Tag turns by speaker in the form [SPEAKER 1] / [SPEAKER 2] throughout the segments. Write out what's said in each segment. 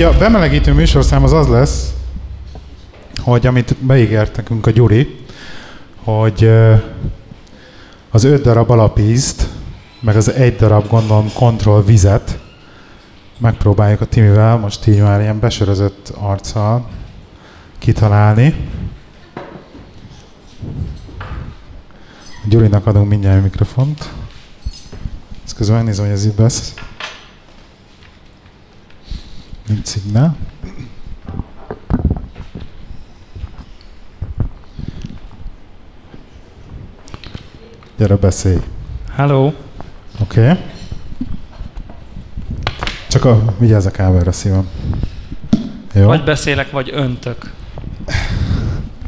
[SPEAKER 1] Így a bemelegítő műsorszám az az lesz, hogy amit beígért nekünk a Gyuri, hogy az öt darab alapízt, meg az egy darab gondolom kontroll vizet megpróbáljuk a Timivel, most így már ilyen besörözött arccal kitalálni. Gyurinak adunk mindjárt a mikrofont. Ezt közben megnézem, hogy ez itt lesz. Nincs szignál. Gyere, beszélj.
[SPEAKER 2] Hello.
[SPEAKER 1] Oké. Okay. Csak a, vigyázz a kábelre szívem. Jó.
[SPEAKER 2] Vagy beszélek, vagy öntök.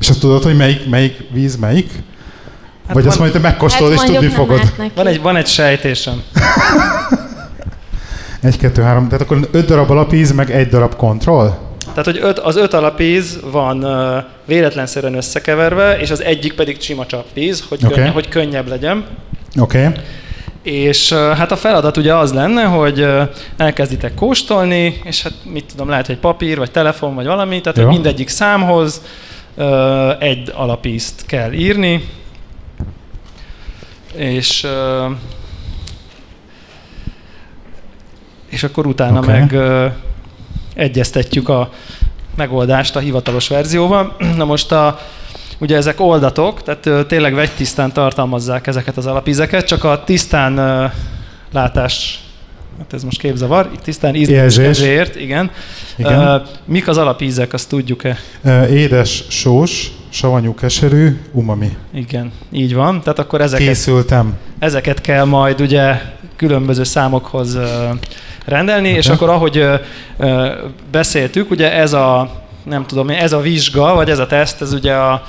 [SPEAKER 1] És azt tudod, hogy melyik, melyik víz melyik?
[SPEAKER 2] Hát
[SPEAKER 1] Vagy
[SPEAKER 2] van,
[SPEAKER 1] azt majd te megkóstolod,
[SPEAKER 3] Hát
[SPEAKER 1] és tudni fogod.
[SPEAKER 2] van, egy, van egy sejtésem.
[SPEAKER 1] Egy, kettő, három. Tehát akkor öt darab alapíz, meg egy darab kontroll?
[SPEAKER 2] Tehát, hogy öt, az öt alapíz van uh, véletlenszerűen összekeverve, és az egyik pedig sima csapvíz, hogy, okay. könny- hogy könnyebb legyen.
[SPEAKER 1] Oké. Okay.
[SPEAKER 2] És uh, hát a feladat ugye az lenne, hogy uh, elkezditek kóstolni, és hát mit tudom, lehet, hogy papír, vagy telefon, vagy valami, tehát
[SPEAKER 1] Jó.
[SPEAKER 2] hogy mindegyik számhoz uh, egy alapízt kell írni, és uh, és akkor utána okay. meg uh, egyeztetjük a megoldást a hivatalos verzióval. Na most a, ugye ezek oldatok, tehát ö, tényleg vegytisztán tartalmazzák ezeket az alapízeket, csak a tisztán ö, látás, hát ez most képzavar, itt tisztán ízlésért, igen.
[SPEAKER 1] Igen.
[SPEAKER 2] Ö, mik az alapízek, azt tudjuk-e?
[SPEAKER 1] Ö, Édes, sós, savanyú, keserű, umami.
[SPEAKER 2] Igen, így van. Tehát akkor ezeket,
[SPEAKER 1] Készültem.
[SPEAKER 2] ezeket kell majd ugye különböző számokhoz rendelni, és
[SPEAKER 1] Oké.
[SPEAKER 2] akkor ahogy beszéltük, ugye ez a, nem tudom, ez a vizsga, vagy ez a teszt, ez ugye a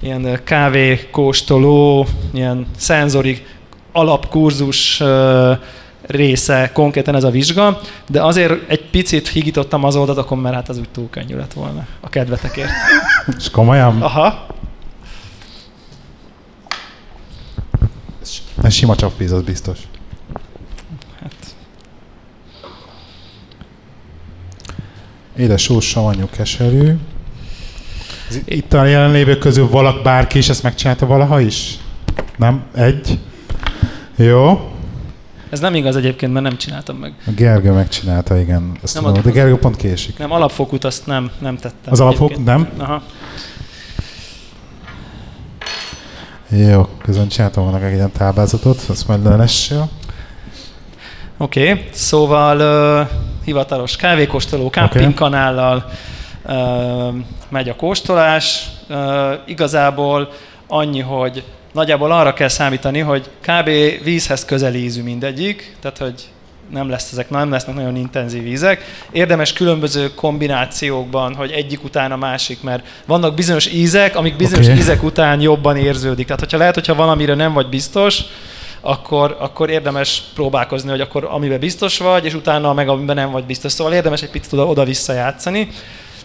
[SPEAKER 2] ilyen kávékóstoló, ilyen szenzori alapkurzus része konkrétan ez a vizsga, de azért egy picit higítottam az oldatokon, mert hát az úgy túl könnyű lett volna a kedvetekért.
[SPEAKER 1] És komolyan?
[SPEAKER 2] Aha,
[SPEAKER 1] Ez sima csapvíz, az biztos.
[SPEAKER 2] hát
[SPEAKER 1] Édes, sós, savanyú, keserű. Itt a jelenlévők közül valak, bárki is ezt megcsinálta valaha is? Nem? Egy? Jó.
[SPEAKER 2] ez nem igaz egyébként, mert nem csináltam meg.
[SPEAKER 1] A Gergő megcsinálta, igen. Ezt
[SPEAKER 2] Nem
[SPEAKER 1] tudom, de Gergő pont késik.
[SPEAKER 2] Nem, alapfokút azt nem, nem tettem.
[SPEAKER 1] Az alapfok nem?
[SPEAKER 2] Aha.
[SPEAKER 1] Jó, közben csináltam volna egy ilyen táblázatot, azt majd lenessél.
[SPEAKER 2] Oké, okay. szóval uh, hivatalos kávékóstoló, camping
[SPEAKER 1] Oké.
[SPEAKER 2] kanállal uh, megy a kóstolás. Uh, igazából annyi, hogy nagyjából arra kell számítani, hogy kb. vízhez közeli ízű mindegyik, tehát hogy nem, lesz ezek, nem lesznek nagyon intenzív ízek. Érdemes különböző kombinációkban, hogy egyik után a másik, mert vannak bizonyos ízek, amik bizonyos okay. ízek után jobban érződik. Tehát, hogyha lehet, hogyha valamire nem vagy biztos, akkor, akkor érdemes próbálkozni, hogy akkor amiben biztos vagy, és utána meg amiben nem vagy biztos. Szóval érdemes egy picit oda- oda-vissza játszani.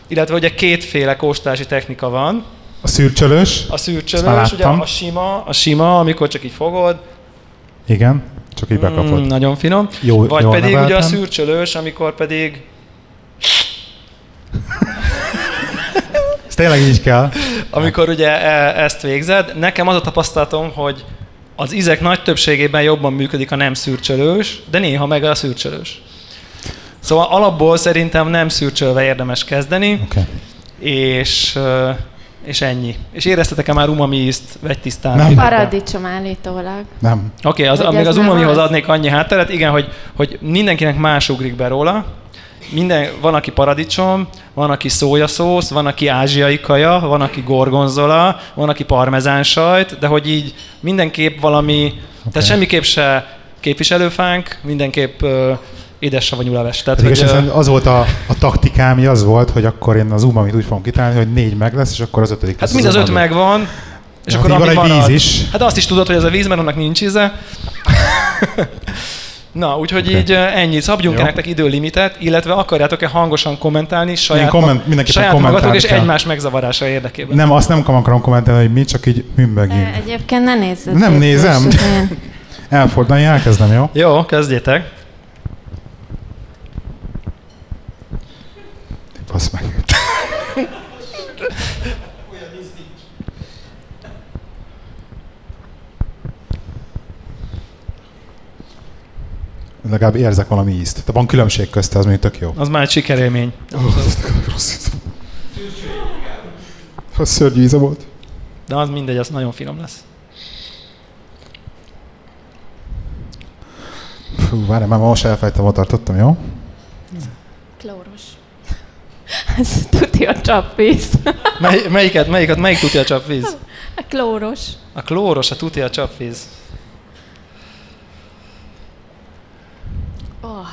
[SPEAKER 2] Illetve ugye kétféle kóstolási technika van.
[SPEAKER 1] A szürcsölös,
[SPEAKER 2] A
[SPEAKER 1] már
[SPEAKER 2] ugye a sima, a sima, amikor csak így fogod,
[SPEAKER 1] igen, csak így bekapod.
[SPEAKER 2] mm, nagyon finom.
[SPEAKER 1] Jó,
[SPEAKER 2] Vagy pedig ugye a
[SPEAKER 1] neveltem.
[SPEAKER 2] szűrcsölős, amikor pedig
[SPEAKER 1] Ez tényleg így kell.
[SPEAKER 2] amikor ugye e- ezt végzed. Nekem az a tapasztalatom, hogy az ízek nagy többségében jobban működik a nem szürcsölős, de néha meg a szürcsölős. Szóval alapból szerintem nem szürcsölve érdemes kezdeni,
[SPEAKER 1] Oké.
[SPEAKER 2] és, és ennyi. És éreztetek-e már umami ízt vegytisztán?
[SPEAKER 1] Nem.
[SPEAKER 2] Oké,
[SPEAKER 3] Paradicsom állítólag.
[SPEAKER 1] Nem.
[SPEAKER 2] okay, az, még az umamihoz
[SPEAKER 3] az?
[SPEAKER 2] adnék annyi hátteret, igen, hogy, hogy mindenkinek más ugrik be róla. Minden, van, aki paradicsom, van, aki szójaszósz, van, aki ázsiai kaja, van, aki gorgonzola, van, aki parmezán sajt, de hogy így mindenképp valami, okay. tehát semmiképp se képviselőfánk, mindenképp uh, édessavanyú leves. Tehát, hogy, ö,
[SPEAKER 1] az volt a, a taktikám, az volt, hogy akkor én az umamit úgy fogom kitalálni, hogy négy meg lesz, és akkor az ötödik
[SPEAKER 2] hát mind az öt
[SPEAKER 1] umami.
[SPEAKER 2] megvan, és
[SPEAKER 1] Ja,
[SPEAKER 2] akkor ami
[SPEAKER 1] van egy
[SPEAKER 2] marad,
[SPEAKER 1] víz is.
[SPEAKER 2] Hát azt is tudod, hogy ez a víz, mert annak nincs íze. Na, úgyhogy okay. így uh, ennyi. Szabjunk
[SPEAKER 1] Jó.
[SPEAKER 2] -e nektek időlimitet, illetve akarjátok-e hangosan kommentálni saját,
[SPEAKER 1] Én komment- mindenképpen
[SPEAKER 2] saját magatok és
[SPEAKER 1] kell.
[SPEAKER 2] egymás megzavarása érdekében?
[SPEAKER 1] Nem, azt nem akarom kommentálni, hogy mi, csak így
[SPEAKER 3] De
[SPEAKER 1] műmbögjünk.
[SPEAKER 3] egyébként ne nézzed.
[SPEAKER 1] Nem nézem. Elfordulni, elkezdem, jó?
[SPEAKER 2] Jó, kezdjétek.
[SPEAKER 1] Fasz meg. Legalább érzek valami ízt. De van különbség közte, az még tök jó.
[SPEAKER 2] Az már egy sikerélmény.
[SPEAKER 1] Oh, rossz. Az szörnyű íze volt.
[SPEAKER 2] De az mindegy, az nagyon finom lesz.
[SPEAKER 1] Fú, várj, már most elfejtem, hol tartottam, jó?
[SPEAKER 3] Klóros. Ez tuti a csapvíz.
[SPEAKER 2] Mely, melyiket, melyiket, melyik tuti a csapvíz?
[SPEAKER 3] A klóros.
[SPEAKER 2] A klóros, a tuti a csapvíz.
[SPEAKER 3] Oh,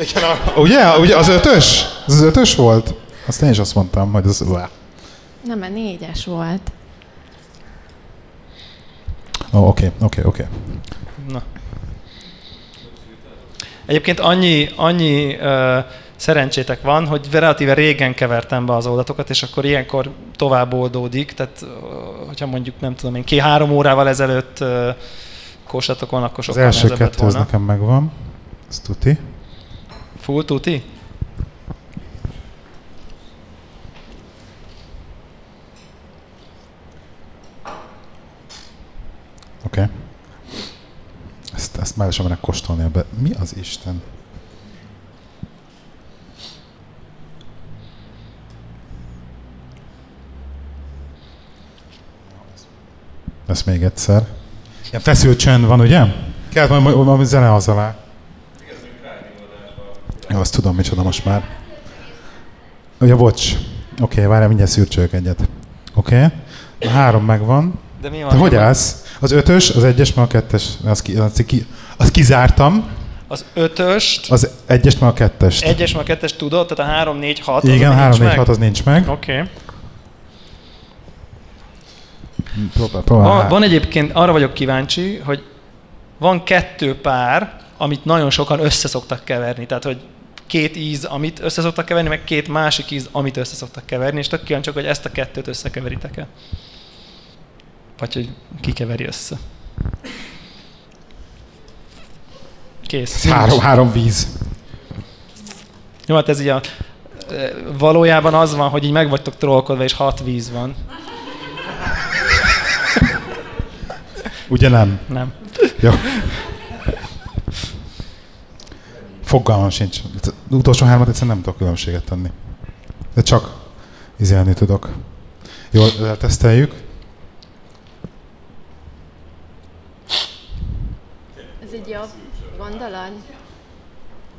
[SPEAKER 1] Igen, a, ugye, ugye, az ötös? Az az ötös volt? Azt én is azt mondtam, hogy az... Ó,
[SPEAKER 3] nem, mert négyes volt.
[SPEAKER 1] oh, oké, oké, oké.
[SPEAKER 2] Na. Egyébként annyi, annyi uh, szerencsétek van, hogy relatíve régen kevertem be az oldatokat, és akkor ilyenkor tovább oldódik. Tehát, uh, hogyha mondjuk, nem tudom én, ki-három órával ezelőtt uh, kósatokon, akkor
[SPEAKER 1] Az
[SPEAKER 2] sokkal
[SPEAKER 1] első
[SPEAKER 2] nehezebb lett
[SPEAKER 1] kettő az
[SPEAKER 2] volna.
[SPEAKER 1] nekem megvan. Ez tuti.
[SPEAKER 2] Full tuti?
[SPEAKER 1] Oké. Okay. Ezt, ezt már is mennek kóstolni ebbe. Mi az Isten? Ezt még egyszer. Ilyen feszült csönd van, ugye? Kellett valami, valami zene az alá. Jó, azt tudom, micsoda most már. Ugye, bocs. Oké, okay, várjál, mindjárt szürcsölök egyet. Oké. Okay. A három megvan.
[SPEAKER 2] De mi van?
[SPEAKER 1] Te hogy állsz? Az ötös, az egyes, meg a kettes. Az ki, az ki, azt kizártam.
[SPEAKER 2] Az ötöst,
[SPEAKER 1] Az egyes, meg a kettest.
[SPEAKER 2] egyes, meg a kettes tudod, tehát a három, négy, hat. az,
[SPEAKER 1] Igen, 3,
[SPEAKER 2] nincs
[SPEAKER 1] 4,
[SPEAKER 2] meg?
[SPEAKER 1] 6 az nincs meg.
[SPEAKER 2] Oké. Okay.
[SPEAKER 1] Próbál, próbál.
[SPEAKER 2] Van, van egyébként, arra vagyok kíváncsi, hogy van kettő pár, amit nagyon sokan össze szoktak keverni. Tehát, hogy két íz, amit össze szoktak keverni, meg két másik íz, amit össze szoktak keverni, és tök kíváncsi, hogy ezt a kettőt összekeveritek-e. Vagy hogy ki keveri össze. Kész.
[SPEAKER 1] Három, három víz.
[SPEAKER 2] Jó, hát ez így a, valójában az van, hogy így meg vagytok trollkodva, és hat víz van.
[SPEAKER 1] Ugye nem?
[SPEAKER 2] Nem.
[SPEAKER 1] Jó. Fogalmam sincs. Az utolsó hármat egyszerűen nem tudok különbséget tenni. De csak izélni tudok. Jó, teszteljük.
[SPEAKER 3] Ez egy jobb gondolat?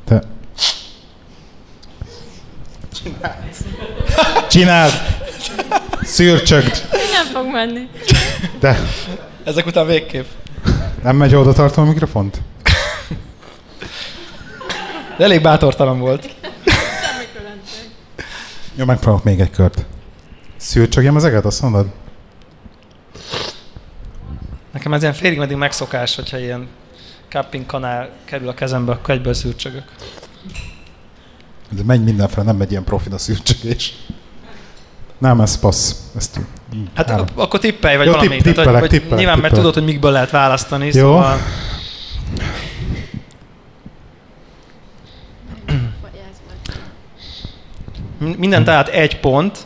[SPEAKER 1] Te... Csináld! Szürcsögd!
[SPEAKER 3] Nem fog menni.
[SPEAKER 1] De
[SPEAKER 2] Ezek után végképp.
[SPEAKER 1] nem megy oda tartom a mikrofont?
[SPEAKER 2] De elég bátortalan volt.
[SPEAKER 1] Jó, megpróbálok még egy kört. Szürcsögjem az eget, azt mondod?
[SPEAKER 2] Nekem ez ilyen félig meddig megszokás, hogyha ilyen cupping kanál kerül a kezembe, akkor egyből szürcsögök.
[SPEAKER 1] De megy mindenfele, nem megy ilyen profin a szürcsögés. Nem, ez passz. Ez tud.
[SPEAKER 2] Hát
[SPEAKER 1] Három.
[SPEAKER 2] ak- akkor tippelj, vagy
[SPEAKER 1] Jó,
[SPEAKER 2] valami.
[SPEAKER 1] tipp-
[SPEAKER 2] Tehát, hogy-
[SPEAKER 1] tippelek,
[SPEAKER 2] hogy
[SPEAKER 1] tippelek,
[SPEAKER 2] nyilván, mert
[SPEAKER 1] tippelek.
[SPEAKER 2] tudod, hogy mikből lehet választani,
[SPEAKER 1] Jó.
[SPEAKER 2] szóval...
[SPEAKER 3] Vagy ez volt.
[SPEAKER 2] m- Minden tehát egy pont.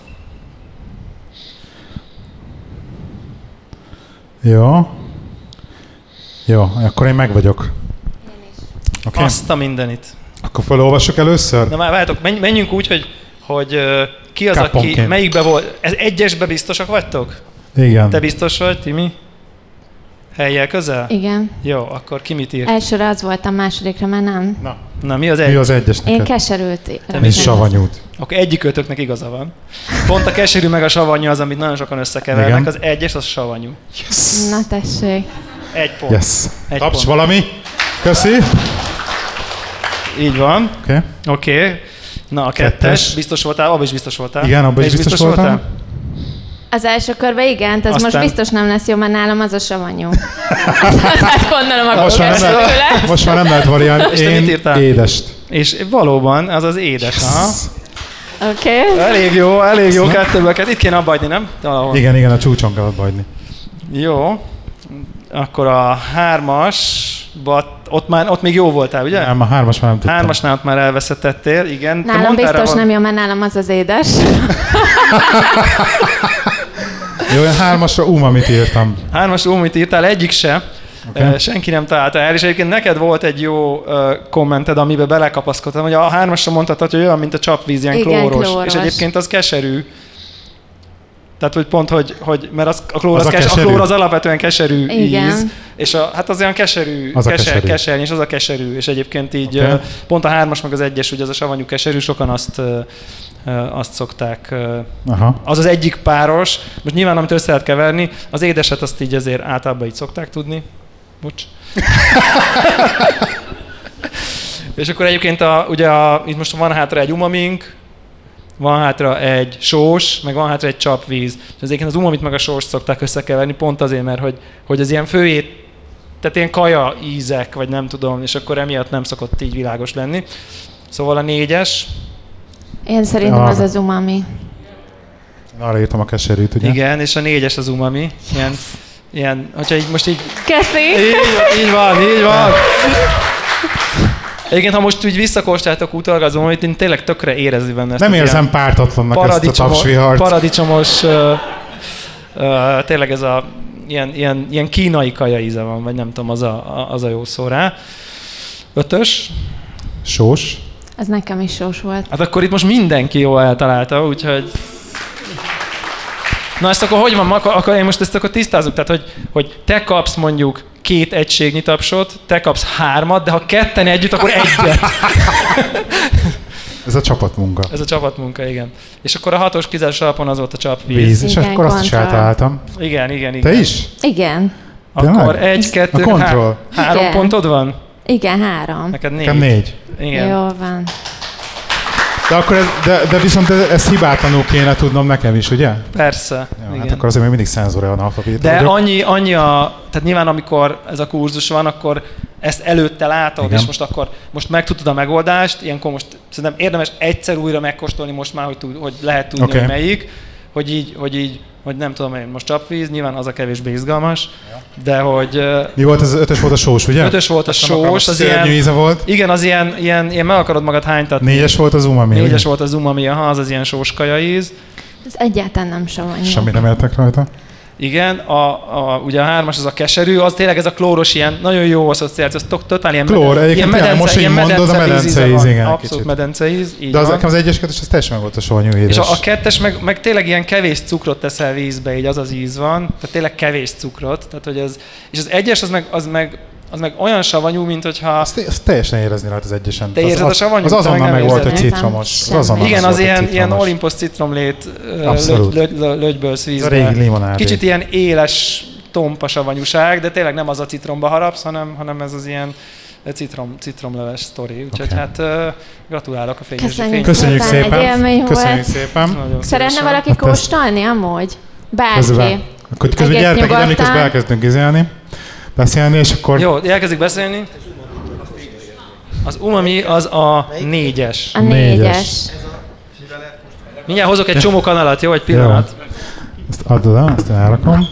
[SPEAKER 1] Jó. Jó, akkor én meg vagyok.
[SPEAKER 2] Okay. Azt a mindenit.
[SPEAKER 1] Akkor felolvassuk először?
[SPEAKER 2] Na már várjátok, menj, menjünk úgy, hogy, hogy ki az, aki,
[SPEAKER 1] Kapponként.
[SPEAKER 2] melyikbe volt, ez egyesbe biztosak vagytok?
[SPEAKER 1] Igen.
[SPEAKER 2] Te biztos vagy, Timi? Helyjel közel?
[SPEAKER 3] Igen.
[SPEAKER 2] Jó, akkor ki mit ír?
[SPEAKER 3] Elsőre az voltam, másodikra már nem.
[SPEAKER 1] Na,
[SPEAKER 2] Na, mi az
[SPEAKER 1] mi
[SPEAKER 2] egy?
[SPEAKER 1] az egyes
[SPEAKER 3] Én
[SPEAKER 1] neked?
[SPEAKER 3] keserült.
[SPEAKER 2] mit
[SPEAKER 1] És savanyút.
[SPEAKER 2] Akkor egyik ötöknek igaza van. Pont a keserű meg a savanyú az, amit nagyon sokan összekevernek.
[SPEAKER 1] Igen.
[SPEAKER 2] Az egyes, az savanyú.
[SPEAKER 1] Yes.
[SPEAKER 3] Na tessék.
[SPEAKER 2] Egy pont.
[SPEAKER 1] Yes.
[SPEAKER 2] Egy
[SPEAKER 1] Taps
[SPEAKER 2] pont.
[SPEAKER 1] valami. Köszi. Oké.
[SPEAKER 2] Így van.
[SPEAKER 1] Okay.
[SPEAKER 2] Oké. Okay. Na, a kettes.
[SPEAKER 1] Kettes.
[SPEAKER 2] Biztos voltál? Abban is biztos voltál.
[SPEAKER 1] Igen, abban is biztos voltam.
[SPEAKER 3] Az első körben igen, ez
[SPEAKER 2] Aztán-
[SPEAKER 3] most biztos nem lesz jó, mert nálam az a savanyú. Tehát gondolom, akkor
[SPEAKER 1] Most már, nem lehet, most már nem lehet variálni.
[SPEAKER 2] És te
[SPEAKER 1] Én édest.
[SPEAKER 2] És valóban, az az édes. Aha.
[SPEAKER 3] Oké. Okay.
[SPEAKER 2] Elég jó, elég jó kettőből. Itt kéne abba hagyni, nem? Valahol.
[SPEAKER 1] Igen, igen, a csúcson kellett hagyni.
[SPEAKER 2] Jó. Akkor a hármas ott, már, ott még jó voltál, ugye?
[SPEAKER 1] Nem, a hármas már nem tudtam.
[SPEAKER 2] Hármasnál ott már elveszettettél, igen. Te
[SPEAKER 3] Nálam
[SPEAKER 2] mondtál
[SPEAKER 3] biztos
[SPEAKER 2] rá-
[SPEAKER 3] nem jó, mert nálam az az édes.
[SPEAKER 1] Jó, én hármasra umamit írtam.
[SPEAKER 2] Hármas umit írtál, egyik se. Okay. Senki nem találta el, és egyébként neked volt egy jó kommented, amiben belekapaszkodtam, hogy a hármasra mondhatod, hogy olyan, mint a csapvíz, ilyen
[SPEAKER 3] Igen,
[SPEAKER 2] klóros.
[SPEAKER 3] klóros.
[SPEAKER 2] És egyébként az keserű. Tehát, hogy pont, hogy, hogy mert az, a, klór
[SPEAKER 1] Az
[SPEAKER 2] az,
[SPEAKER 1] a
[SPEAKER 2] kes, a
[SPEAKER 1] keserű.
[SPEAKER 2] klór az alapvetően keserű
[SPEAKER 3] Igen.
[SPEAKER 2] íz, és a, hát az olyan keserű,
[SPEAKER 1] Az a
[SPEAKER 2] keser,
[SPEAKER 1] keserű.
[SPEAKER 2] keserny, és az a keserű, és egyébként így okay. pont a hármas meg az egyes, ugye az a savanyú keserű, sokan azt, azt szokták
[SPEAKER 1] Aha.
[SPEAKER 2] az az egyik páros, most nyilván amit össze lehet keverni, az édeset azt így azért általában így szokták tudni. Bocs. És akkor egyébként a, ugye a, itt most van hátra egy umamink, van hátra egy sós, meg van hátra egy csapvíz. És egyébként az umamit meg a sós szokták összekeverni, pont azért, mert hogy, hogy az ilyen főét, tehát ilyen kaja ízek, vagy nem tudom, és akkor emiatt nem szokott így világos lenni. Szóval a négyes,
[SPEAKER 3] Én szerintem az az umami.
[SPEAKER 1] Arra írtam a keserűt, ugye?
[SPEAKER 2] igen, és a négyes az umami. Ilyen, ilyen hogyha így most így
[SPEAKER 3] Köszi!
[SPEAKER 2] Így, így van, így van. Egyébként, ha most úgy visszakóstáltok utalga az umamit, én tényleg tökre érezni benne ezt
[SPEAKER 1] Nem érzem pártatlannak ezt a
[SPEAKER 2] paradicsomos,
[SPEAKER 1] tapsvihart.
[SPEAKER 2] paradicsomos uh, uh, tényleg ez a ilyen, ilyen, ilyen kínai kaja íze van, vagy nem tudom, az a, az a jó szó rá. Ötös.
[SPEAKER 1] Sós.
[SPEAKER 3] Az nekem is sós volt.
[SPEAKER 2] Hát akkor itt most mindenki jól eltalálta, úgyhogy... Na ezt akkor hogy van, akkor, akkor én most ezt akkor tisztázunk, tehát hogy, hogy te kapsz mondjuk két egységnyi tapsot, te kapsz hármat, de ha ketten együtt, akkor egyet.
[SPEAKER 1] Ez a csapatmunka.
[SPEAKER 2] Ez a csapatmunka, igen. És akkor a hatos kizáros alapon az volt a csapvíz.
[SPEAKER 1] Víz. És
[SPEAKER 3] Igen,
[SPEAKER 1] akkor azt is eltaláltam.
[SPEAKER 2] Igen, igen, igen.
[SPEAKER 1] Te is?
[SPEAKER 3] Igen.
[SPEAKER 2] Akkor
[SPEAKER 1] Tényleg?
[SPEAKER 2] egy, kettő, há- három
[SPEAKER 3] Igen.
[SPEAKER 2] pontod van?
[SPEAKER 3] Igen, három.
[SPEAKER 2] Neked négy.
[SPEAKER 1] Nekem négy.
[SPEAKER 2] Igen.
[SPEAKER 3] Jó van.
[SPEAKER 1] De, akkor ez, de, de viszont ez- ezt hibátlanul kéne tudnom nekem is, ugye?
[SPEAKER 2] Persze.
[SPEAKER 1] Ja,
[SPEAKER 2] igen.
[SPEAKER 1] hát akkor azért még mindig szenzora analfabéta
[SPEAKER 2] De
[SPEAKER 1] vagyok.
[SPEAKER 2] annyi, annyi a, tehát nyilván amikor ez a kurzus van, akkor ezt előtte látod,
[SPEAKER 1] Igen.
[SPEAKER 2] és most akkor most megtudtad a megoldást, ilyenkor most szerintem érdemes egyszer újra megkóstolni most már, hogy, tud, hogy lehet tudni, okay. hogy melyik, hogy így, hogy így, hogy nem tudom én, most csapvíz, nyilván az a kevésbé izgalmas, de hogy
[SPEAKER 1] Mi volt az ötös volt a sós, ugye?
[SPEAKER 2] ötös volt a sós, az ilyen,
[SPEAKER 1] íze volt.
[SPEAKER 2] igen, az ilyen, ilyen, ilyen meg akarod magad hánytatni.
[SPEAKER 1] Négyes volt az umami,
[SPEAKER 2] Négyes
[SPEAKER 1] ugye?
[SPEAKER 2] volt az umami, aha, az az ilyen sós kajaíz.
[SPEAKER 3] Ez egyáltalán nem savanyú.
[SPEAKER 1] Semmi nem értek rajta.
[SPEAKER 2] Igen, a, a, ugye a hármas az a keserű, az tényleg ez a klóros ilyen, nagyon jó asszociáció, az to- totál ilyen,
[SPEAKER 1] Klór, egyébként tényleg, most, hogy mondod, a medenceíz,
[SPEAKER 2] van.
[SPEAKER 1] igen,
[SPEAKER 2] Abszolút
[SPEAKER 1] kicsit.
[SPEAKER 2] medenceíz, így
[SPEAKER 1] De az nekem az egyes kettes, az teljesen meg volt a savanyú édes.
[SPEAKER 2] És a, a kettes meg, meg tényleg ilyen kevés cukrot teszel vízbe, így az az íz van, tehát tényleg kevés cukrot, tehát hogy ez, és az egyes az meg, az meg, az meg olyan savanyú, mint hogyha
[SPEAKER 1] Azt, azt teljesen érezni rajta az egyesen.
[SPEAKER 2] Te érzed
[SPEAKER 1] az,
[SPEAKER 2] a savanyút?
[SPEAKER 1] Az azonnal
[SPEAKER 2] meg
[SPEAKER 1] volt, hogy citromos. Az azonnal
[SPEAKER 2] igen,
[SPEAKER 1] az,
[SPEAKER 2] ilyen, ilyen. Olympus citromlét ö,
[SPEAKER 1] Abszolút.
[SPEAKER 2] lögy, lögy, lögybölsz
[SPEAKER 1] Ez a
[SPEAKER 2] vízbe.
[SPEAKER 1] régi limonádé.
[SPEAKER 2] Kicsit ilyen éles, tompa savanyúság, de tényleg nem az a citromba harapsz, hanem, hanem ez az ilyen citrom, citromleves sztori. Úgyhogy
[SPEAKER 1] Oké.
[SPEAKER 2] hát uh, gratulálok a fényes
[SPEAKER 3] Köszönjük.
[SPEAKER 1] Köszönjük
[SPEAKER 3] Szépen, egy
[SPEAKER 1] Köszönjük szépen.
[SPEAKER 2] Nagyon
[SPEAKER 3] Szeretne valaki kóstolni amúgy? Bárki.
[SPEAKER 1] Közben, akkor közben gyertek ide, miközben elkezdünk izélni, beszélni, és akkor
[SPEAKER 2] Jó, elkezdik beszélni. Az umami az a négyes.
[SPEAKER 3] A
[SPEAKER 1] Négyes.
[SPEAKER 2] Mindjárt hozok egy csomó kanalat, jó? Egy pillanat.
[SPEAKER 1] ezt add oda, azt én elrakom.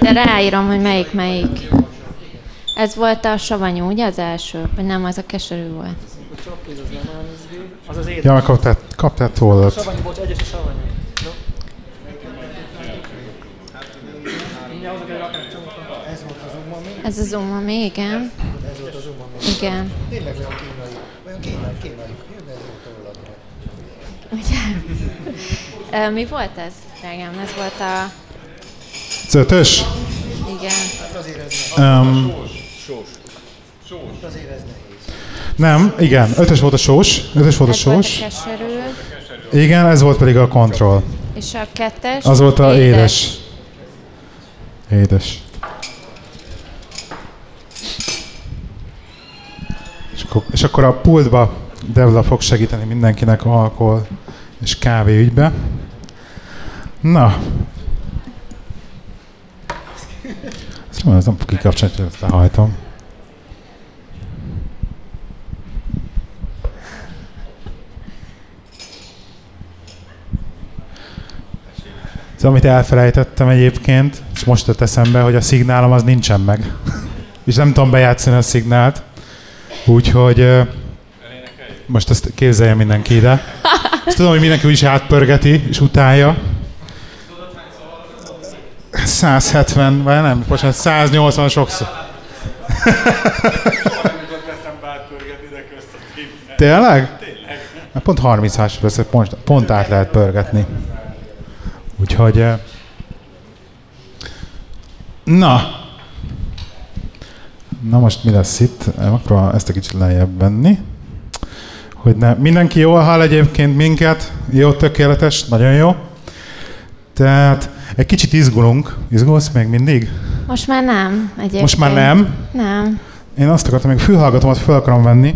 [SPEAKER 3] De ráírom, hogy melyik melyik. Ez volt a savanyú, ugye az első? Vagy nem, az a keserű volt.
[SPEAKER 2] Az az édes.
[SPEAKER 1] Ja, kaptál, kaptál tollat.
[SPEAKER 2] Savanyú, bocs, egyes a savanyú. Jó? Mindjárt hozok egy rakás csomó
[SPEAKER 3] Ez az umami, igen. Igen. Ugye? Ö, Mi volt ez? Drágám, ez volt a...
[SPEAKER 1] Az ötös?
[SPEAKER 3] Igen.
[SPEAKER 1] Um, nem, igen, ötös volt a sós, ötös volt a
[SPEAKER 3] Ez volt a
[SPEAKER 1] sós.
[SPEAKER 3] keserű,
[SPEAKER 1] Igen, ez volt pedig a kontroll.
[SPEAKER 3] és a kettes.
[SPEAKER 1] Az volt a édes. Édes. És akkor, és akkor a pultba Devla fog segíteni mindenkinek alkohol és kávé ügybe. Na. Ez jó, ez nem fog kikapcsolni, hogy ezt lehajtom. Ez amit elfelejtettem egyébként, és most jött eszembe, hogy a szignálom az nincsen meg. és nem tudom bejátszani a szignált. Úgyhogy most ezt képzelje mindenki ide. Ezt tudom, hogy mindenki úgyis átpörgeti, és utálja. 170, vagy nem, bocsánat, 180 sokszor. Tényleg? Tényleg. Pont 30 másodpercet pont, pont át lehet pörgetni. Úgyhogy... Na. Na most mi lesz itt? Megpróbálom ezt egy kicsit lejjebb venni. Hogy ne. Mindenki jól hall egyébként minket. Jó, tökéletes, nagyon jó. Tehát egy kicsit izgulunk. Izgulsz még mindig?
[SPEAKER 3] Most már nem egyébként.
[SPEAKER 1] Most már nem.
[SPEAKER 3] Nem.
[SPEAKER 1] Én azt akartam, még fülhallgatómat fel akarom venni,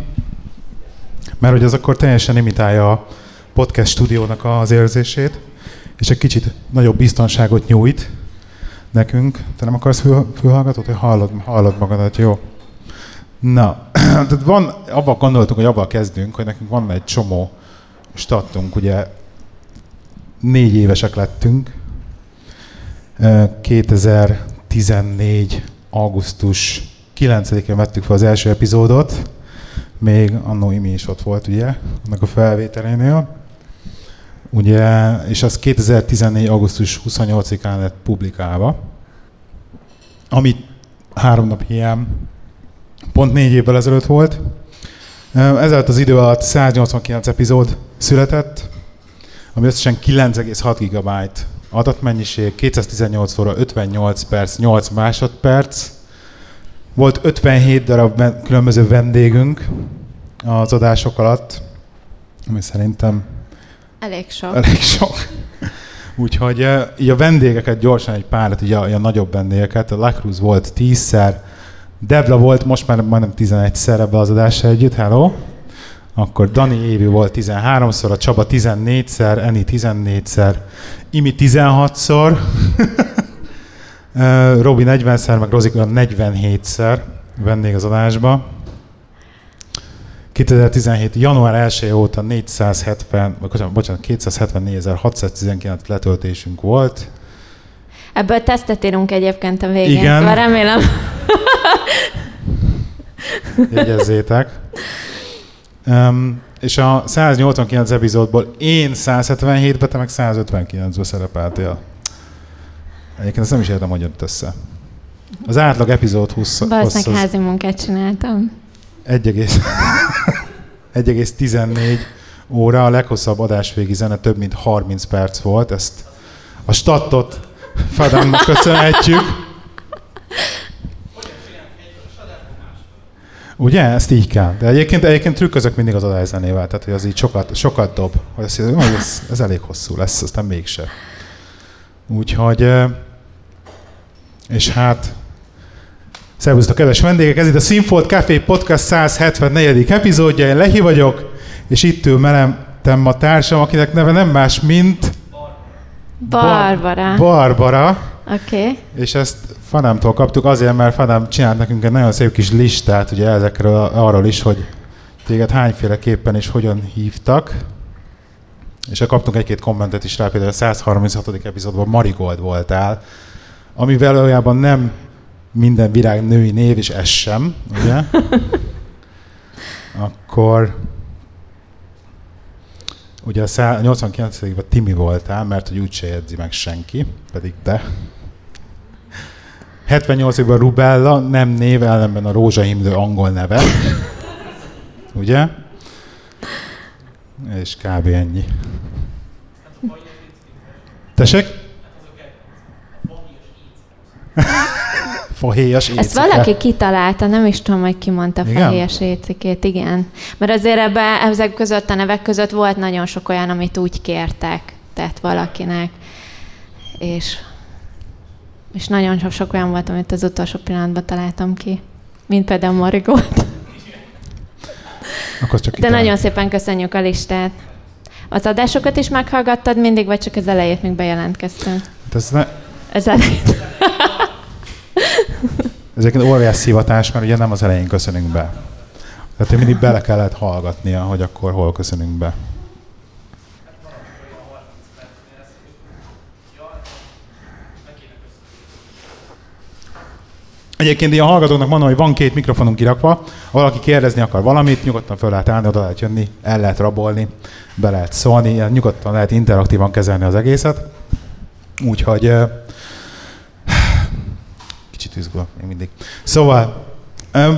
[SPEAKER 1] mert hogy az akkor teljesen imitálja a podcast stúdiónak az érzését, és egy kicsit nagyobb biztonságot nyújt nekünk. Te nem akarsz fül, fülhallgatót, hogy hallod, hallod magadat, jó? Na, tehát van, abban gondoltunk, hogy abban kezdünk, hogy nekünk van egy csomó statunk, ugye négy évesek lettünk, Ö, 2014. augusztus 9-én vettük fel az első epizódot, még annó Imi is ott volt, ugye, annak a felvételénél. Ugye, és az 2014. augusztus 28-án lett publikálva, ami három nap hiány pont négy évvel ezelőtt volt. Ezért az idő alatt 189 epizód született, ami összesen 9,6 GB adatmennyiség, 218 óra, 58 perc, 8 másodperc. Volt 57 darab különböző vendégünk az adások alatt, ami szerintem
[SPEAKER 3] Elég sok.
[SPEAKER 1] elég sok. Úgyhogy eh, így a vendégeket gyorsan egy párat, így a, így a nagyobb vendégeket. A Lacruz volt 10-szer, Debla volt most már majdnem 11-szer ebbe az adásra együtt, hello. Akkor Dani Évi volt 13-szor, a Csaba 14-szer, Eni 14-szer, Imi 16-szor, Eh, Robi 40-szer, meg Rozika 47-szer vendég az adásba. 2017. január 1 óta 470, vagy bocsánat, bocsánat 274.619 letöltésünk volt.
[SPEAKER 3] Ebből tesztet írunk egyébként a végén,
[SPEAKER 1] Igen.
[SPEAKER 3] szóval remélem.
[SPEAKER 1] Jegyezzétek. Um, és a 189 epizódból én 177-be, te meg 159-be szerepeltél. Egyébként ezt nem is értem, hogy jött össze. Az átlag epizód 20
[SPEAKER 3] Valószínűleg házi munkát csináltam.
[SPEAKER 1] 1,14 1,14 óra, a leghosszabb adásvégi zene több mint 30 perc volt, ezt a statot Fadámnak köszönhetjük. Ugye? Ezt így kell. De egyébként, egyébként trükközök mindig az adászenével, tehát hogy az így sokat, sokat dob. Hogy azt hiszem, hogy ez, ez elég hosszú lesz, aztán mégse. Úgyhogy, és hát, Szervusztok, kedves vendégek! Ez itt a Sinfold Café Podcast 174. epizódja. Én Lehi vagyok, és itt ül mellettem a társam, akinek neve nem más, mint
[SPEAKER 3] Barbara.
[SPEAKER 1] Barbara.
[SPEAKER 3] Oké. Okay.
[SPEAKER 1] És ezt Fadámtól kaptuk azért, mert Fadám csinált nekünk egy nagyon szép kis listát, ugye ezekről arról is, hogy téged hányféleképpen és hogyan hívtak. És kaptunk egy-két kommentet is rá, például a 136. epizódban Marigold voltál, ami valójában nem minden virág női név, és ez sem, ugye? Akkor ugye a 89-ben Timi voltál, mert hogy úgyse jegyzi meg senki, pedig te. 78-ban Rubella, nem név, ellenben a rózsahimlő angol neve. Ugye? És kb. ennyi. Tessék? Fahéjas éjszaka.
[SPEAKER 3] Ezt valaki kitalálta, nem is tudom, hogy ki mondta
[SPEAKER 1] Igen?
[SPEAKER 3] fehélyes écikét, igen. Mert azért ebben, ezek között, a nevek között volt nagyon sok olyan, amit úgy kértek, tehát valakinek. És, és nagyon sok, sok olyan volt, amit az utolsó pillanatban találtam ki. Mint például Marigold.
[SPEAKER 1] Akkor csak
[SPEAKER 3] De
[SPEAKER 1] kitalál.
[SPEAKER 3] nagyon szépen köszönjük a listát. Az adásokat is meghallgattad mindig, vagy csak az elejét még bejelentkeztünk?
[SPEAKER 1] Hát Ez, ne,
[SPEAKER 3] Az elejét.
[SPEAKER 1] Ez egy óriás szivatás, mert ugye nem az elején köszönünk be. Tehát mindig bele kellett hallgatnia, hogy akkor hol köszönünk be. Egyébként ilyen hallgatóknak mondom, hogy van két mikrofonunk kirakva, ha valaki kérdezni akar valamit, nyugodtan fel lehet állni, oda lehet jönni, el lehet rabolni, be lehet szólni, nyugodtan lehet interaktívan kezelni az egészet. Úgyhogy kicsit izgulok még mindig. Szóval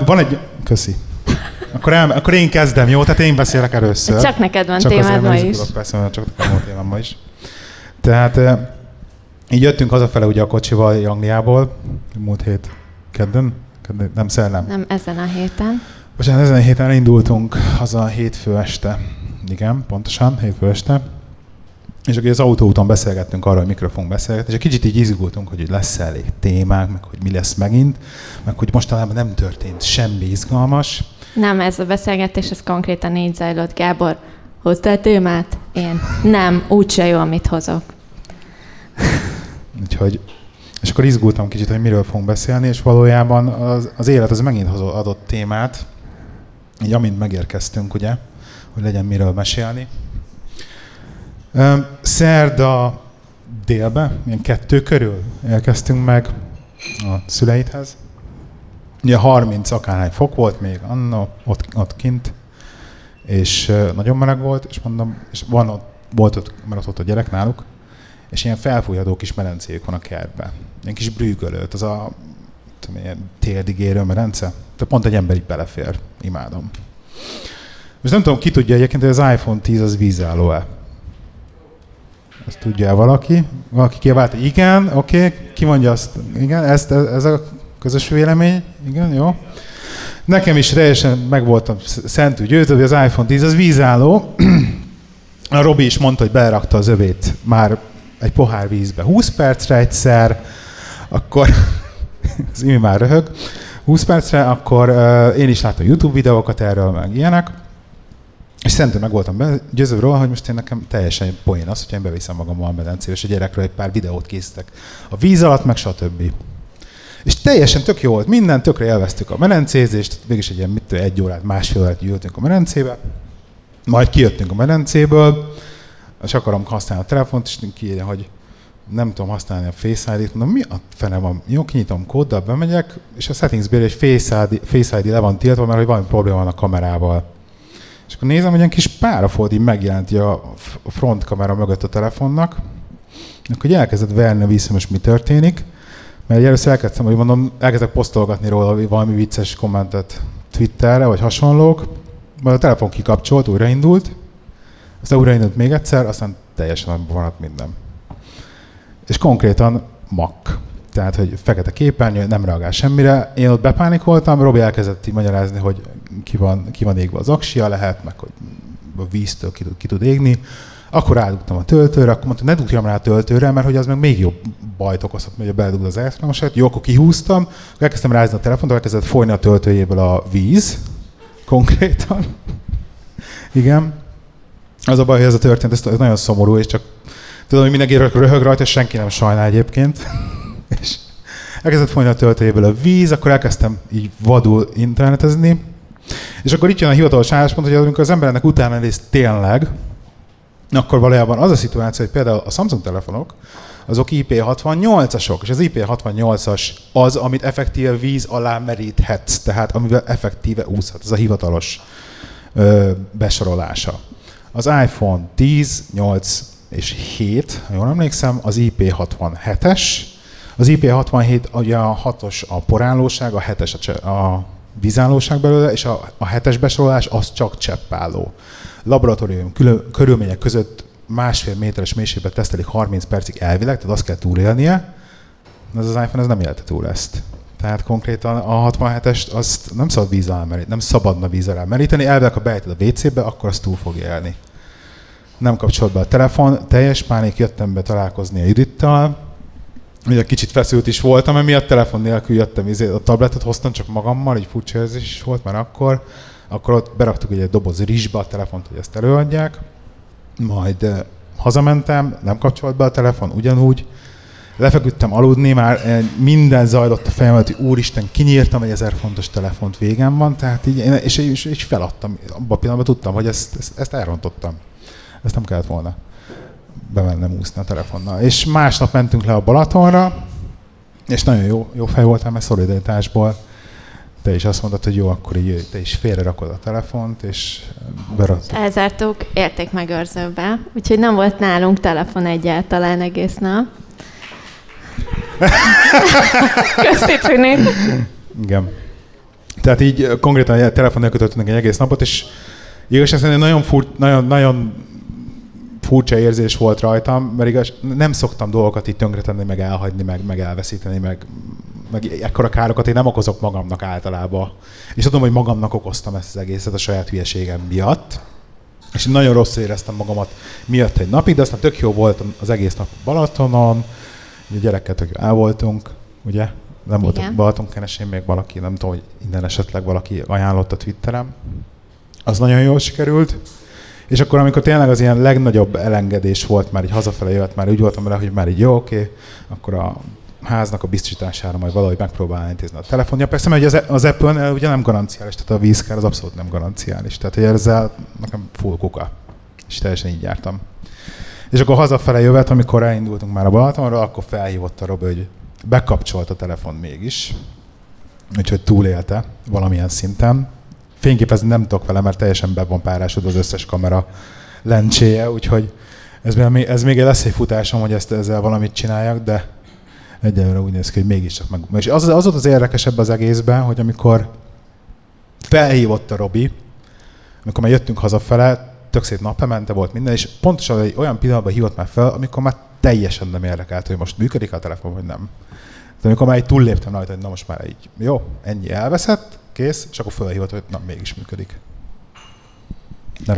[SPEAKER 1] van egy... Köszi. Akkor, el, akkor én kezdem, jó? Tehát én beszélek először.
[SPEAKER 3] Csak neked van Csak témád ma is.
[SPEAKER 1] Persze, mert csak nekem van témám ma is. Tehát így jöttünk hazafele ugye a kocsival Angliából, múlt hét kedden, kedden nem szellem.
[SPEAKER 3] Nem, ezen a héten.
[SPEAKER 1] Bocsánat, ezen a héten indultunk haza hétfő este. Igen, pontosan, hétfő este. És akkor az autóúton beszélgettünk arról, hogy mikről fogunk beszélgetni, és egy kicsit így izgultunk, hogy lesz -e elég témák, meg hogy mi lesz megint, meg hogy mostanában nem történt semmi izgalmas.
[SPEAKER 3] Nem, ez a beszélgetés, ez konkrétan így zajlott. Gábor, hoztál témát? Én. Nem, úgyse jó, amit hozok.
[SPEAKER 1] Úgyhogy, és akkor izgultam kicsit, hogy miről fogunk beszélni, és valójában az, az élet az megint hozott adott témát, így amint megérkeztünk, ugye, hogy legyen miről mesélni. Szerda délbe, ilyen kettő körül érkeztünk meg a szüleidhez. Ugye 30 akárhány fok volt még anna, ott, ott kint, és nagyon meleg volt, és mondom, és van ott, volt ott, mert ott a gyerek náluk, és ilyen felfújható kis medencéjük van a kertben. Ilyen kis brűgölőt, az a tudom, ilyen térdigérő medence. Tehát pont egy ember így belefér. Imádom. Most nem tudom, ki tudja egyébként, hogy az iPhone 10 az vízálló-e. Ezt tudja valaki? Valaki kiabált, igen, oké, okay. ki mondja azt, igen, ezt, ez a közös vélemény, igen, jó. Nekem is teljesen meg voltam szentű győző, hogy az iPhone 10 az vízálló. A Robi is mondta, hogy berakta az övét már egy pohár vízbe 20 percre egyszer, akkor az imi már röhög, 20 percre, akkor uh, én is láttam YouTube videókat erről, meg ilyenek, és szerintem meg voltam győző róla, hogy most én nekem teljesen poén az, hogy én beviszem magam a medencébe, és a gyerekről egy pár videót készítek. A víz alatt, meg stb. És teljesen tök jó volt, minden tökre élveztük a medencézést, mégis egy ilyen mit, egy órát, másfél órát ültünk a medencébe, majd kijöttünk a medencéből, és akarom használni a telefont, és kiírja, hogy nem tudom használni a Face ID-t, mondom, mi a fene van? Jó, kinyitom kóddal, bemegyek, és a settingsből egy Face ID, Face ID le van tiltva, mert hogy valami probléma van a kamerával. És akkor nézem, hogy egy kis párafold így megjelenti a front kamera mögött a telefonnak, akkor elkezdett verni vissza, most mi történik, mert először elkezdtem, hogy mondom, elkezdek posztolgatni róla valami vicces kommentet Twitterre, vagy hasonlók, majd a telefon kikapcsolt, újraindult, aztán újraindult még egyszer, aztán teljesen abban maradt minden. És konkrétan mak. Tehát, hogy fekete képernyő, nem reagál semmire. Én ott bepánikoltam, Robi elkezdett magyarázni, hogy ki van, ki van égve az aksia, lehet, meg hogy a víztől ki tud, ki tud égni. Akkor rádugtam a töltőre, akkor mondta, ne dugjam rá a töltőre, mert hogy az meg még jobb bajt okozhat, hogy beledugod az elektromosát. Jó, akkor kihúztam, akkor elkezdtem rázni a telefont, elkezdett folyni a töltőjéből a víz, konkrétan. Igen. Az a baj, hogy ez a történet, ez nagyon szomorú, és csak tudom, hogy mindenki röhög rajta, és senki nem sajnál egyébként. És elkezdett folyni a töltőjéből a víz, akkor elkezdtem így vadul internetezni, és akkor itt jön a hivatalos álláspont, hogy amikor az embernek utána néz tényleg, akkor valójában az a szituáció, hogy például a Samsung telefonok, azok IP68-asok, és az IP68-as az, amit effektíve víz alá meríthetsz, tehát amivel effektíve úszhat, ez a hivatalos ö, besorolása. Az iPhone 10, 8 és 7, ha jól emlékszem, az IP67-es, az IP67 ugye a 6-os a porállóság, a 7-es a, a vízállóság belőle, és a, a 7-es besorolás az csak cseppálló. Laboratórium külön, körülmények között másfél méteres mélységben tesztelik 30 percig elvileg, tehát azt kell túlélnie, ez az iPhone ez nem élte túl ezt. Tehát konkrétan a 67-est azt nem szabad víz alá meríteni, nem szabadna víz alá meríteni, elvileg ha beejted a WC-be, akkor azt túl fog élni. Nem kapcsolt be a telefon, teljes pánik, jöttem be találkozni a Judittal, Ugye kicsit feszült is voltam, emiatt telefon nélkül jöttem, izé, a tabletet hoztam csak magammal, egy furcsa érzés is volt már akkor. Akkor ott beraktuk egy doboz rizsba a telefont, hogy ezt előadják. Majd eh, hazamentem, nem kapcsolt be a telefon, ugyanúgy. Lefeküdtem aludni, már eh, minden zajlott a fejem, hogy úristen, kinyírtam egy ezer fontos telefont, végem van, tehát így, és, és, és feladtam. Abban a pillanatban tudtam, hogy ezt, ezt, ezt elrontottam. Ezt nem kellett volna bemennem úszni a telefonnal. És másnap mentünk le a Balatonra, És nagyon jó, jó fej voltál, mert szolidaritásból te is azt mondtad, hogy jó, akkor így te is félre rakod a telefont, és berakod.
[SPEAKER 3] Elzártuk értékmegőrzőbe, úgyhogy nem volt nálunk telefon egyáltalán egész nap. Köszi, Trini.
[SPEAKER 1] Igen. Tehát így konkrétan a telefon elkötöttünk egy egész napot, és igazság szerint nagyon, fur, nagyon, nagyon furcsa érzés volt rajtam, mert igaz, nem szoktam dolgokat így tönkretenni, meg elhagyni, meg, meg elveszíteni, meg, meg ekkora károkat én nem okozok magamnak általában. És tudom, hogy magamnak okoztam ezt az egészet a saját hülyeségem miatt. És én nagyon rosszul éreztem magamat miatt egy napig, de aztán tök jó volt az egész nap Balatonon, ugye gyerekkel tök el voltunk, ugye? Nem volt Balatonkeresén még valaki, nem tudom, hogy innen esetleg valaki ajánlott a Twitterem. Az nagyon jól sikerült. És akkor, amikor tényleg az ilyen legnagyobb elengedés volt, már így hazafele jött, már úgy voltam vele, hogy már így jó, oké, akkor a háznak a biztosítására majd valahogy megpróbálni intézni a telefonja. Persze, mert az, az Apple ugye nem garanciális, tehát a vízkár az abszolút nem garanciális. Tehát, hogy ezzel nekem full kuka. És teljesen így jártam. És akkor hazafele jövet, amikor elindultunk már a Balatonra, akkor felhívott a Robi, hogy bekapcsolt a telefon mégis. Úgyhogy túlélte valamilyen szinten fényképezni nem tudok vele, mert teljesen be az összes kamera lencséje, úgyhogy ez ez még lesz egy futásom, hogy ezt ezzel valamit csináljak, de egyelőre úgy néz ki, hogy mégiscsak meg. És az, az volt az érdekesebb az egészben, hogy amikor felhívott a Robi, amikor már jöttünk hazafele, tök szép napemente volt minden, és pontosan egy olyan pillanatban hívott már fel, amikor már teljesen nem érdekelt, hogy most működik a telefon, vagy nem. De amikor már így túlléptem rajta, hogy na most már így, jó, ennyi elveszett, kész, és akkor felhívott, hogy na, mégis működik.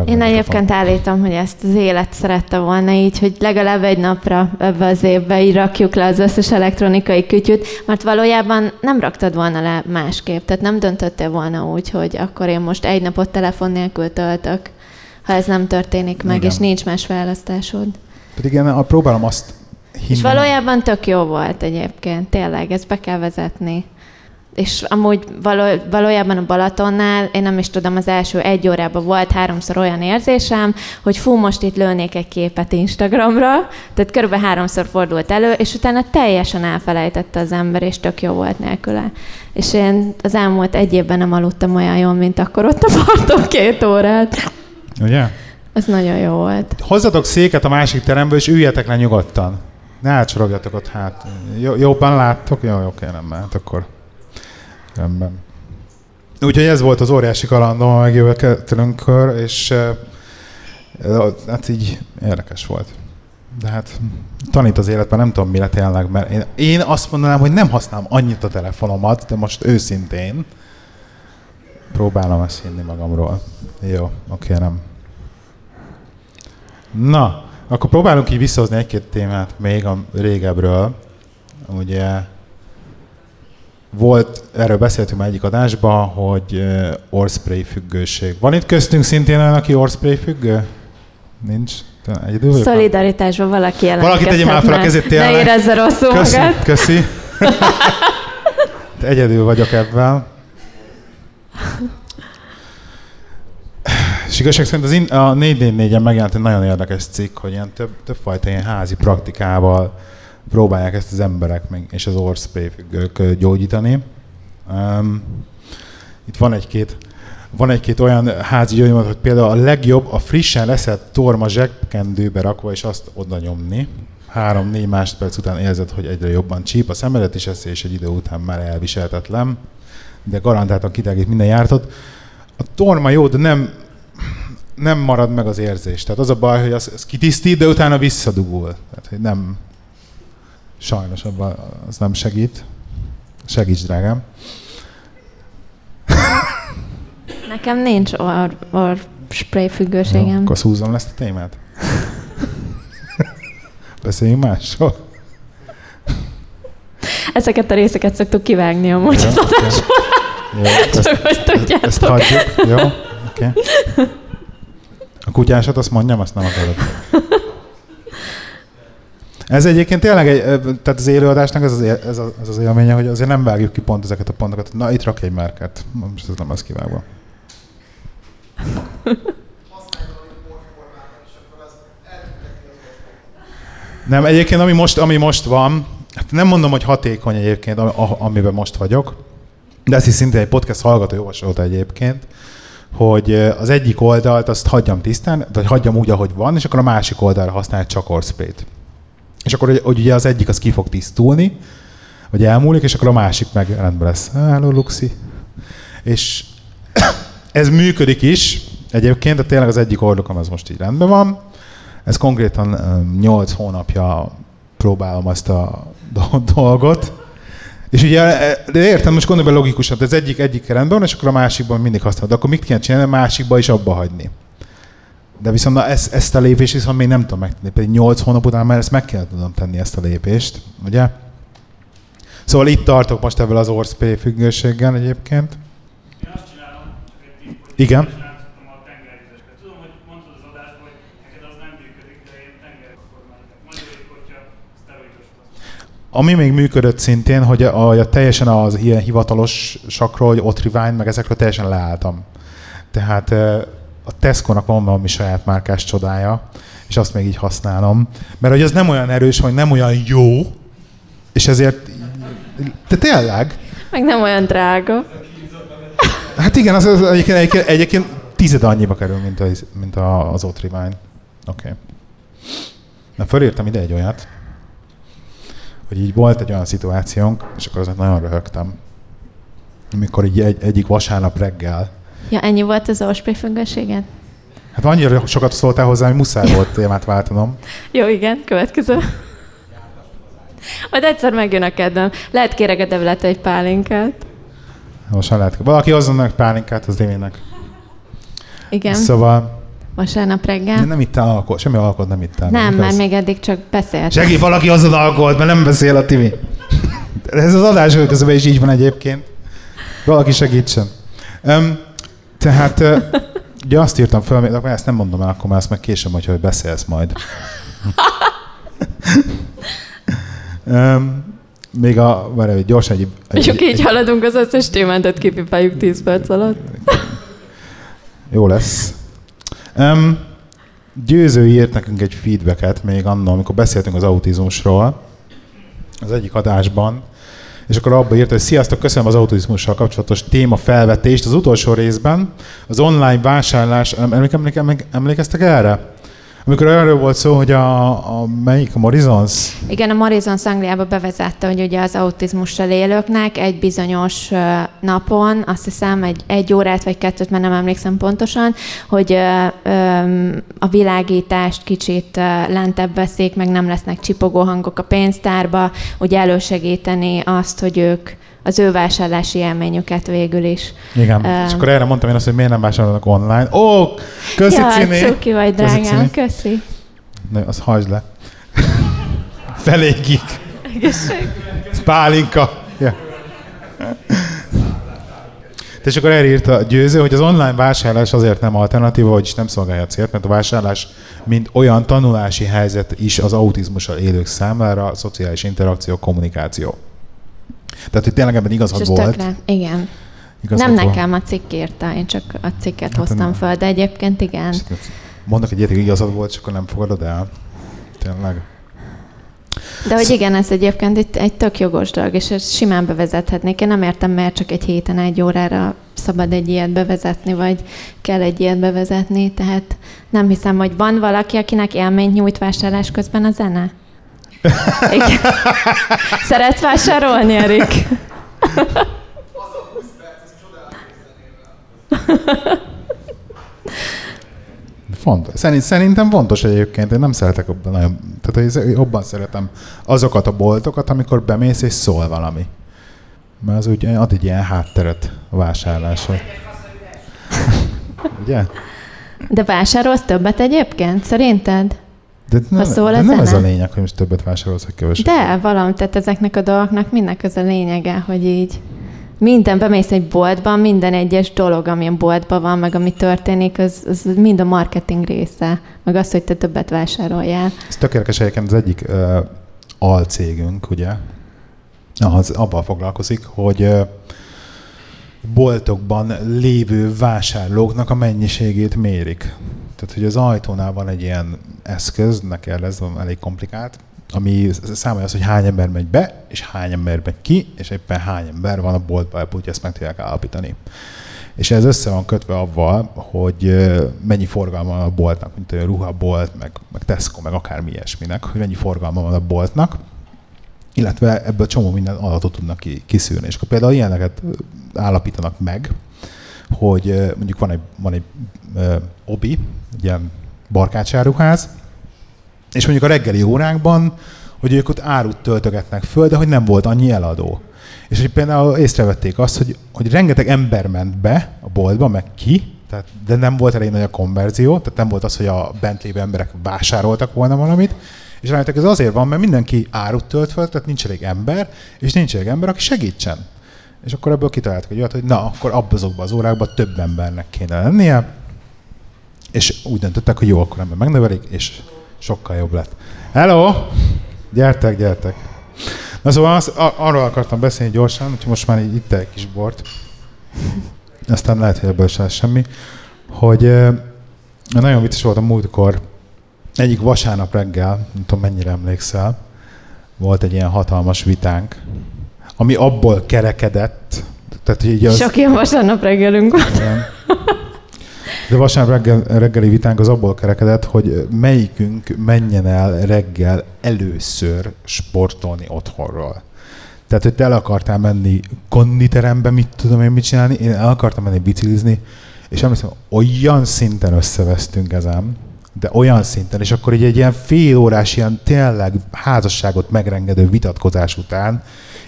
[SPEAKER 3] Én egyébként állítom, hogy ezt az élet szerette volna így, hogy legalább egy napra ebbe az évbe így rakjuk le az összes elektronikai kütyüt, mert valójában nem raktad volna le másképp, tehát nem döntöttél volna úgy, hogy akkor én most egy napot telefon nélkül töltök, ha ez nem történik meg, Igen. és nincs más választásod.
[SPEAKER 1] Pedig én próbálom azt
[SPEAKER 3] hinni. És valójában tök jó volt egyébként, tényleg, ezt be kell vezetni és amúgy való, valójában a Balatonnál, én nem is tudom, az első egy órában volt háromszor olyan érzésem, hogy fú, most itt lőnék egy képet Instagramra, tehát körülbelül háromszor fordult elő, és utána teljesen elfelejtette az ember, és tök jó volt nélküle. És én az elmúlt egy évben nem aludtam olyan jól, mint akkor ott a parton két órát.
[SPEAKER 1] Ugye?
[SPEAKER 3] Ez nagyon jó volt.
[SPEAKER 1] Hozzatok széket a másik teremből, és üljetek le nyugodtan. Ne átsorogjatok ott hát. Jobban láttok? Jó, oké, nem mehet akkor. Rendben. Úgyhogy ez volt az óriási kalandom a megjövetelünkkör, és hát így érdekes volt. De hát tanít az életben, nem tudom mi lett tényleg, mert én, én azt mondanám, hogy nem használom annyit a telefonomat, de most őszintén próbálom ezt hinni magamról. Jó, oké, nem. Na, akkor próbálunk így visszahozni egy-két témát még a régebről. Ugye volt, erről beszéltünk már egyik adásban, hogy orspray függőség. Van itt köztünk szintén olyan, aki orspray függő? Nincs?
[SPEAKER 3] Egyedül Szolidaritásban valaki jelentkezhet.
[SPEAKER 1] Valaki tegye már fel a kezét tényleg.
[SPEAKER 3] Ne érezze rosszul
[SPEAKER 1] köszi, magát. Köszi. Egyedül vagyok ebben. És igazság szerint az in, a 444-en megjelent egy nagyon érdekes cikk, hogy ilyen több, többfajta ilyen házi praktikával próbálják ezt az emberek meg, és az orspray függők gyógyítani. Um, itt van egy-két van egy-két olyan házi gyógymód, hogy például a legjobb a frissen leszett torma zsebkendőbe rakva, és azt oda nyomni. Három-négy másodperc után érzed, hogy egyre jobban csíp a szemedet, és ez és egy idő után már elviselhetetlen. De garantáltan kitágít minden jártot. A torma jó, de nem, nem marad meg az érzés. Tehát az a baj, hogy az, az kitisztít, de utána visszadugul. Tehát, hogy nem, Sajnos abban az nem segít. Segíts, drágám.
[SPEAKER 3] Nekem nincs or, or spray függőségem. Jó,
[SPEAKER 1] akkor szúzom ezt a témát. Beszéljünk másról.
[SPEAKER 3] Ezeket a részeket szoktuk kivágni amúgy jó, az. Jó, ezt, Csak hogy tudjátok.
[SPEAKER 1] Ezt hagyjuk. Jó. Okay. A kutyásat azt mondjam, azt nem akarod. Ez egyébként tényleg, egy, tehát az élőadásnak ez az, ez, az, ez az élménye, hogy azért nem vágjuk ki pont ezeket a pontokat. Na, itt rak egy márkát. Most ez nem az kivágva. Nem, egyébként ami most, ami most van, hát nem mondom, hogy hatékony egyébként, amiben most vagyok, de ezt is szintén egy podcast hallgató javasolta egyébként, hogy az egyik oldalt azt hagyjam tisztán, vagy hagyjam úgy, ahogy van, és akkor a másik oldalra használj csak orszprét. És akkor hogy, ugye az egyik az ki fog tisztulni, vagy elmúlik, és akkor a másik meg rendben lesz. Hello, Luxi. És ez működik is egyébként, de tényleg az egyik ordokom az most így rendben van. Ez konkrétan 8 hónapja próbálom azt a dolgot. És ugye, de értem, most gondolj be logikusan, ez egyik, egyik rendben van, és akkor a másikban mindig használod. De akkor mit kell csinálni, a másikba is abba hagyni. De viszont na, ezt, ezt a lépést viszont még nem tudom megtenni. Pedig 8 hónap után már ezt meg kell tudom tenni, ezt a lépést, ugye? Szóval itt tartok most ebből az ORSP függőséggel egyébként.
[SPEAKER 2] Én azt csinálom, egy
[SPEAKER 1] Igen.
[SPEAKER 2] Tudom, hogy mondtad az adásban, hogy neked az nem működik, de én
[SPEAKER 1] Ami még működött szintén, hogy a, a, teljesen az ilyen hivatalos sakról, hogy Otrivine, meg ezekről teljesen leálltam. Tehát a Tesco-nak van valami saját márkás csodája, és azt még így használom. Mert hogy az nem olyan erős, vagy nem olyan jó, és ezért te tényleg?
[SPEAKER 3] Meg nem olyan drága.
[SPEAKER 1] Hát igen, az, az egyébként, egyébként, egyébként tized annyiba kerül, mint, az, mint a, az Otrivine. Oké. Okay. Na, fölírtam ide egy olyat, hogy így volt egy olyan szituációnk, és akkor azért nagyon röhögtem, amikor így egy, egyik vasárnap reggel.
[SPEAKER 3] Ja, ennyi volt az OSP függőséget?
[SPEAKER 1] Hát annyira sokat szóltál hozzá, hogy muszáj volt témát váltanom.
[SPEAKER 3] Jó, igen, következő. Majd egyszer megjön a kedvem. Lehet kérek a devlet egy pálinkát.
[SPEAKER 1] Most már lehet. Valaki hozzon meg pálinkát az Démének.
[SPEAKER 3] Igen.
[SPEAKER 1] Szóval...
[SPEAKER 3] Vasárnap reggel. De
[SPEAKER 1] nem ittál alkohol, semmi alkohol nem ittál.
[SPEAKER 3] Nem, mert még eddig csak beszélt.
[SPEAKER 1] Segít valaki hozzon alkoholt, mert nem beszél a Timi. Ez az adás közben is így van egyébként. Valaki segítsen. Um, tehát ugye azt írtam föl, de ezt nem mondom el, akkor már ezt meg később, hogy beszélsz majd. Um, még a, várj, gyorsan egy...
[SPEAKER 3] egy Csak így egy, haladunk az összes témántat kipipáljuk 10 perc alatt.
[SPEAKER 1] Jó lesz. Um, Győző írt nekünk egy feedbacket még annól, amikor beszéltünk az autizmusról, az egyik adásban, és akkor abba írt, hogy sziasztok, köszönöm az autizmussal kapcsolatos téma felvetést. Az utolsó részben az online vásárlás, emlékeztek erre? Amikor arról volt szó, hogy a, a melyik, a Morizons?
[SPEAKER 3] Igen, a Morizons Angliába bevezette, hogy ugye az autizmussal élőknek egy bizonyos napon, azt hiszem egy, egy órát vagy kettőt, mert nem emlékszem pontosan, hogy a világítást kicsit lentebb veszik, meg nem lesznek csipogó hangok a pénztárba, ugye elősegíteni azt, hogy ők az ő vásárlási élményüket végül is.
[SPEAKER 1] Igen, uh, és akkor erre mondtam én azt, hogy miért nem vásárolnak online. Ó, oh, köszi ja, Cini!
[SPEAKER 3] cuki vagy, drágám, köszi.
[SPEAKER 1] Ne, az hagyd le. Felégik.
[SPEAKER 3] Egészség.
[SPEAKER 1] Pálinka. Ja. És akkor erre írta a győző, hogy az online vásárlás azért nem alternatíva, vagyis nem szolgálja a célt, mert a vásárlás mint olyan tanulási helyzet is az autizmussal élők számára, a szociális interakció, kommunikáció. Tehát, hogy tényleg ebben igazad És volt. Tökre.
[SPEAKER 3] Igen. Igazad nem volt. nekem a cikk írta, én csak a cikket hát hoztam nem. fel, de egyébként igen.
[SPEAKER 1] Mondnak egy ilyet, igazad volt, csak akkor nem fogadod el. Tényleg.
[SPEAKER 3] De hogy igen, ez egyébként egy, egy tök jogos dolog, és ezt simán bevezethetnék. Én nem értem, mert csak egy héten egy órára szabad egy ilyet bevezetni, vagy kell egy ilyet bevezetni, tehát nem hiszem, hogy van valaki, akinek élményt nyújt vásárlás közben a zene? Igen. Szeretsz vásárolni, Erik?
[SPEAKER 1] Fontos. Szerintem fontos egyébként, én nem szeretek abban nagyon, tehát én jobban szeretem azokat a boltokat, amikor bemész és szól valami. Mert az úgy ad egy ilyen hátteret a vásárlásra. Ugye?
[SPEAKER 3] De vásárolsz többet egyébként, szerinted?
[SPEAKER 1] De, ne, szól de nem ez a lényeg, hogy most többet vásárolsz, hogy keveset.
[SPEAKER 3] De valami, tehát ezeknek a dolgoknak mindnek az a lényege, hogy így minden, bemész egy boltba, minden egyes dolog, ami a boltban van, meg ami történik, az, az mind a marketing része, meg az, hogy te többet vásároljál.
[SPEAKER 1] Ez tökéletes egyébként az egyik uh, alcégünk, ugye, az abban foglalkozik, hogy uh, boltokban lévő vásárlóknak a mennyiségét mérik. Tehát, hogy az ajtónál van egy ilyen eszköz, neki ez elég komplikált, ami számolja az, hogy hány ember megy be, és hány ember megy ki, és éppen hány ember van a boltban, hogy ezt meg tudják állapítani. És ez össze van kötve avval, hogy mennyi forgalma van a boltnak, mint a ruhabolt, meg, meg Tesco, meg akármi ilyesminek, hogy mennyi forgalma van a boltnak, illetve ebből csomó minden adatot tudnak kiszűrni. És akkor például ilyeneket állapítanak meg, hogy mondjuk van egy, van egy uh, obi, egy ilyen barkácsáruház, és mondjuk a reggeli órákban, hogy ők ott árut töltögetnek föl, de hogy nem volt annyi eladó. És hogy például észrevették azt, hogy, hogy rengeteg ember ment be a boltba, meg ki, tehát, de nem volt elég nagy a konverzió, tehát nem volt az, hogy a bent lévő emberek vásároltak volna valamit, és rájöttek ez azért van, mert mindenki árut tölt föl, tehát nincs elég ember, és nincs elég ember, aki segítsen. És akkor ebből kitaláltak egy olyat, hogy na, akkor azokban az órákban több embernek kéne lennie, és úgy döntöttek, hogy jó, akkor ember megnövelik, és sokkal jobb lett. Hello! Gyertek, gyertek! Na szóval az, arról akartam beszélni gyorsan, hogy most már itt egy kis bort, aztán lehet, hogy ebből sem semmi, hogy nagyon vicces volt a múltkor, egyik vasárnap reggel, nem tudom mennyire emlékszel, volt egy ilyen hatalmas vitánk, ami abból kerekedett,
[SPEAKER 3] tehát így az... Sok ilyen vasárnap reggelünk volt.
[SPEAKER 1] De vasárnap reggel, reggeli vitánk az abból kerekedett, hogy melyikünk menjen el reggel először sportolni otthonról. Tehát, hogy te el akartál menni konditerembe, mit tudom én mit csinálni, én el akartam menni biciklizni, és emlékszem, olyan szinten összevesztünk ezen, de olyan szinten, és akkor így egy ilyen fél órás, ilyen tényleg házasságot megrengedő vitatkozás után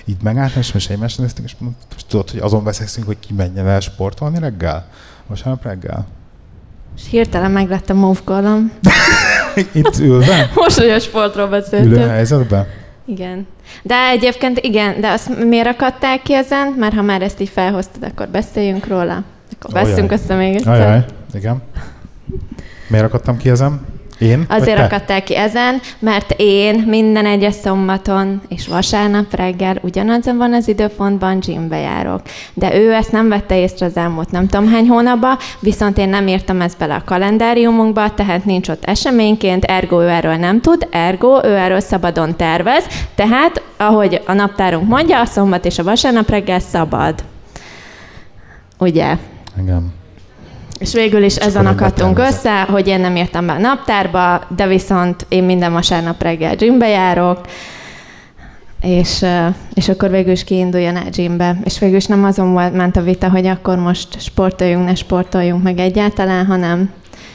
[SPEAKER 1] így megálltam, és most egymást néztünk, és mondtam, tudod, hogy azon veszekszünk, hogy ki menjen el sportolni reggel? Vasárnap reggel?
[SPEAKER 3] És hirtelen meglett a move
[SPEAKER 1] Itt ülve?
[SPEAKER 3] Most, hogy a sportról beszéltünk.
[SPEAKER 1] Ülő helyzetben?
[SPEAKER 3] Igen. De egyébként igen, de azt miért akadtál ki ezen? Mert ha már ezt így felhoztad, akkor beszéljünk róla. Akkor beszélünk össze még egyszer.
[SPEAKER 1] Ajaj, igen. Miért akadtam ki ezen? Én?
[SPEAKER 3] Azért akadtál ki ezen, mert én minden egyes szombaton és vasárnap reggel ugyanazon van az időpontban gymbe járok. De ő ezt nem vette észre az elmúlt nem tudom hány hónapban, viszont én nem írtam ezt bele a kalendáriumunkba, tehát nincs ott eseményként, ergo ő erről nem tud, ergo ő erről szabadon tervez, tehát ahogy a naptárunk mondja, a szombat és a vasárnap reggel szabad. Ugye?
[SPEAKER 1] Igen.
[SPEAKER 3] És végül is ezen akadtunk össze, hogy én nem írtam be a naptárba, de viszont én minden vasárnap reggel gymbe járok, és, és akkor végül is kiinduljon el gymbe. És végül is nem azon volt, ment a vita, hogy akkor most sportoljunk, ne sportoljunk meg egyáltalán, hanem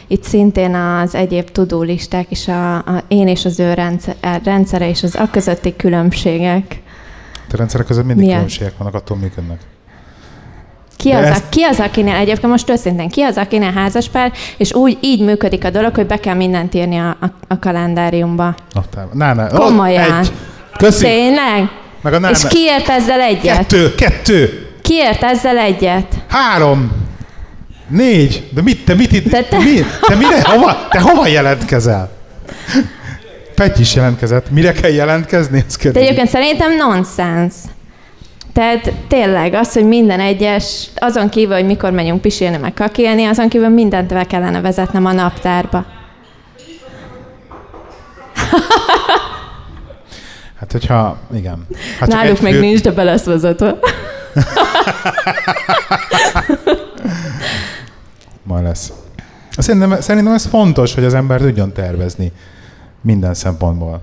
[SPEAKER 3] itt szintén az egyéb tudulisták és a, a én és az ő rendszer, rendszere és az a közötti különbségek.
[SPEAKER 1] A rendszerek között mindig Milyen? különbségek vannak, attól működnek.
[SPEAKER 3] Ki az, ezt... ki az, akinél egyébként most őszintén, ki az, akinél házaspár, és úgy így működik a dolog, hogy be kell mindent írni a, a, a kalendáriumba.
[SPEAKER 1] Na, na,
[SPEAKER 3] Komolyan. Egy. Köszi. Tényleg? Meg a nána. És kiért ezzel egyet?
[SPEAKER 1] Kettő, kettő.
[SPEAKER 3] Kiért ezzel egyet?
[SPEAKER 1] Három. Négy. De mit, te mit itt? Te, te... Mi, te mire, hova, te hova jelentkezel? Petty is jelentkezett. Mire kell jelentkezni?
[SPEAKER 3] De egyébként szerintem nonsens. Tehát tényleg az, hogy minden egyes, azon kívül, hogy mikor megyünk pisélni, meg kakélni, azon kívül mindent be kellene vezetnem a naptárba.
[SPEAKER 1] Hát, hogyha, igen. Hát
[SPEAKER 3] Náluk meg fő... nincs, de be lesz vezetve.
[SPEAKER 1] Majd lesz. Szerintem, szerintem ez fontos, hogy az ember tudjon tervezni minden szempontból.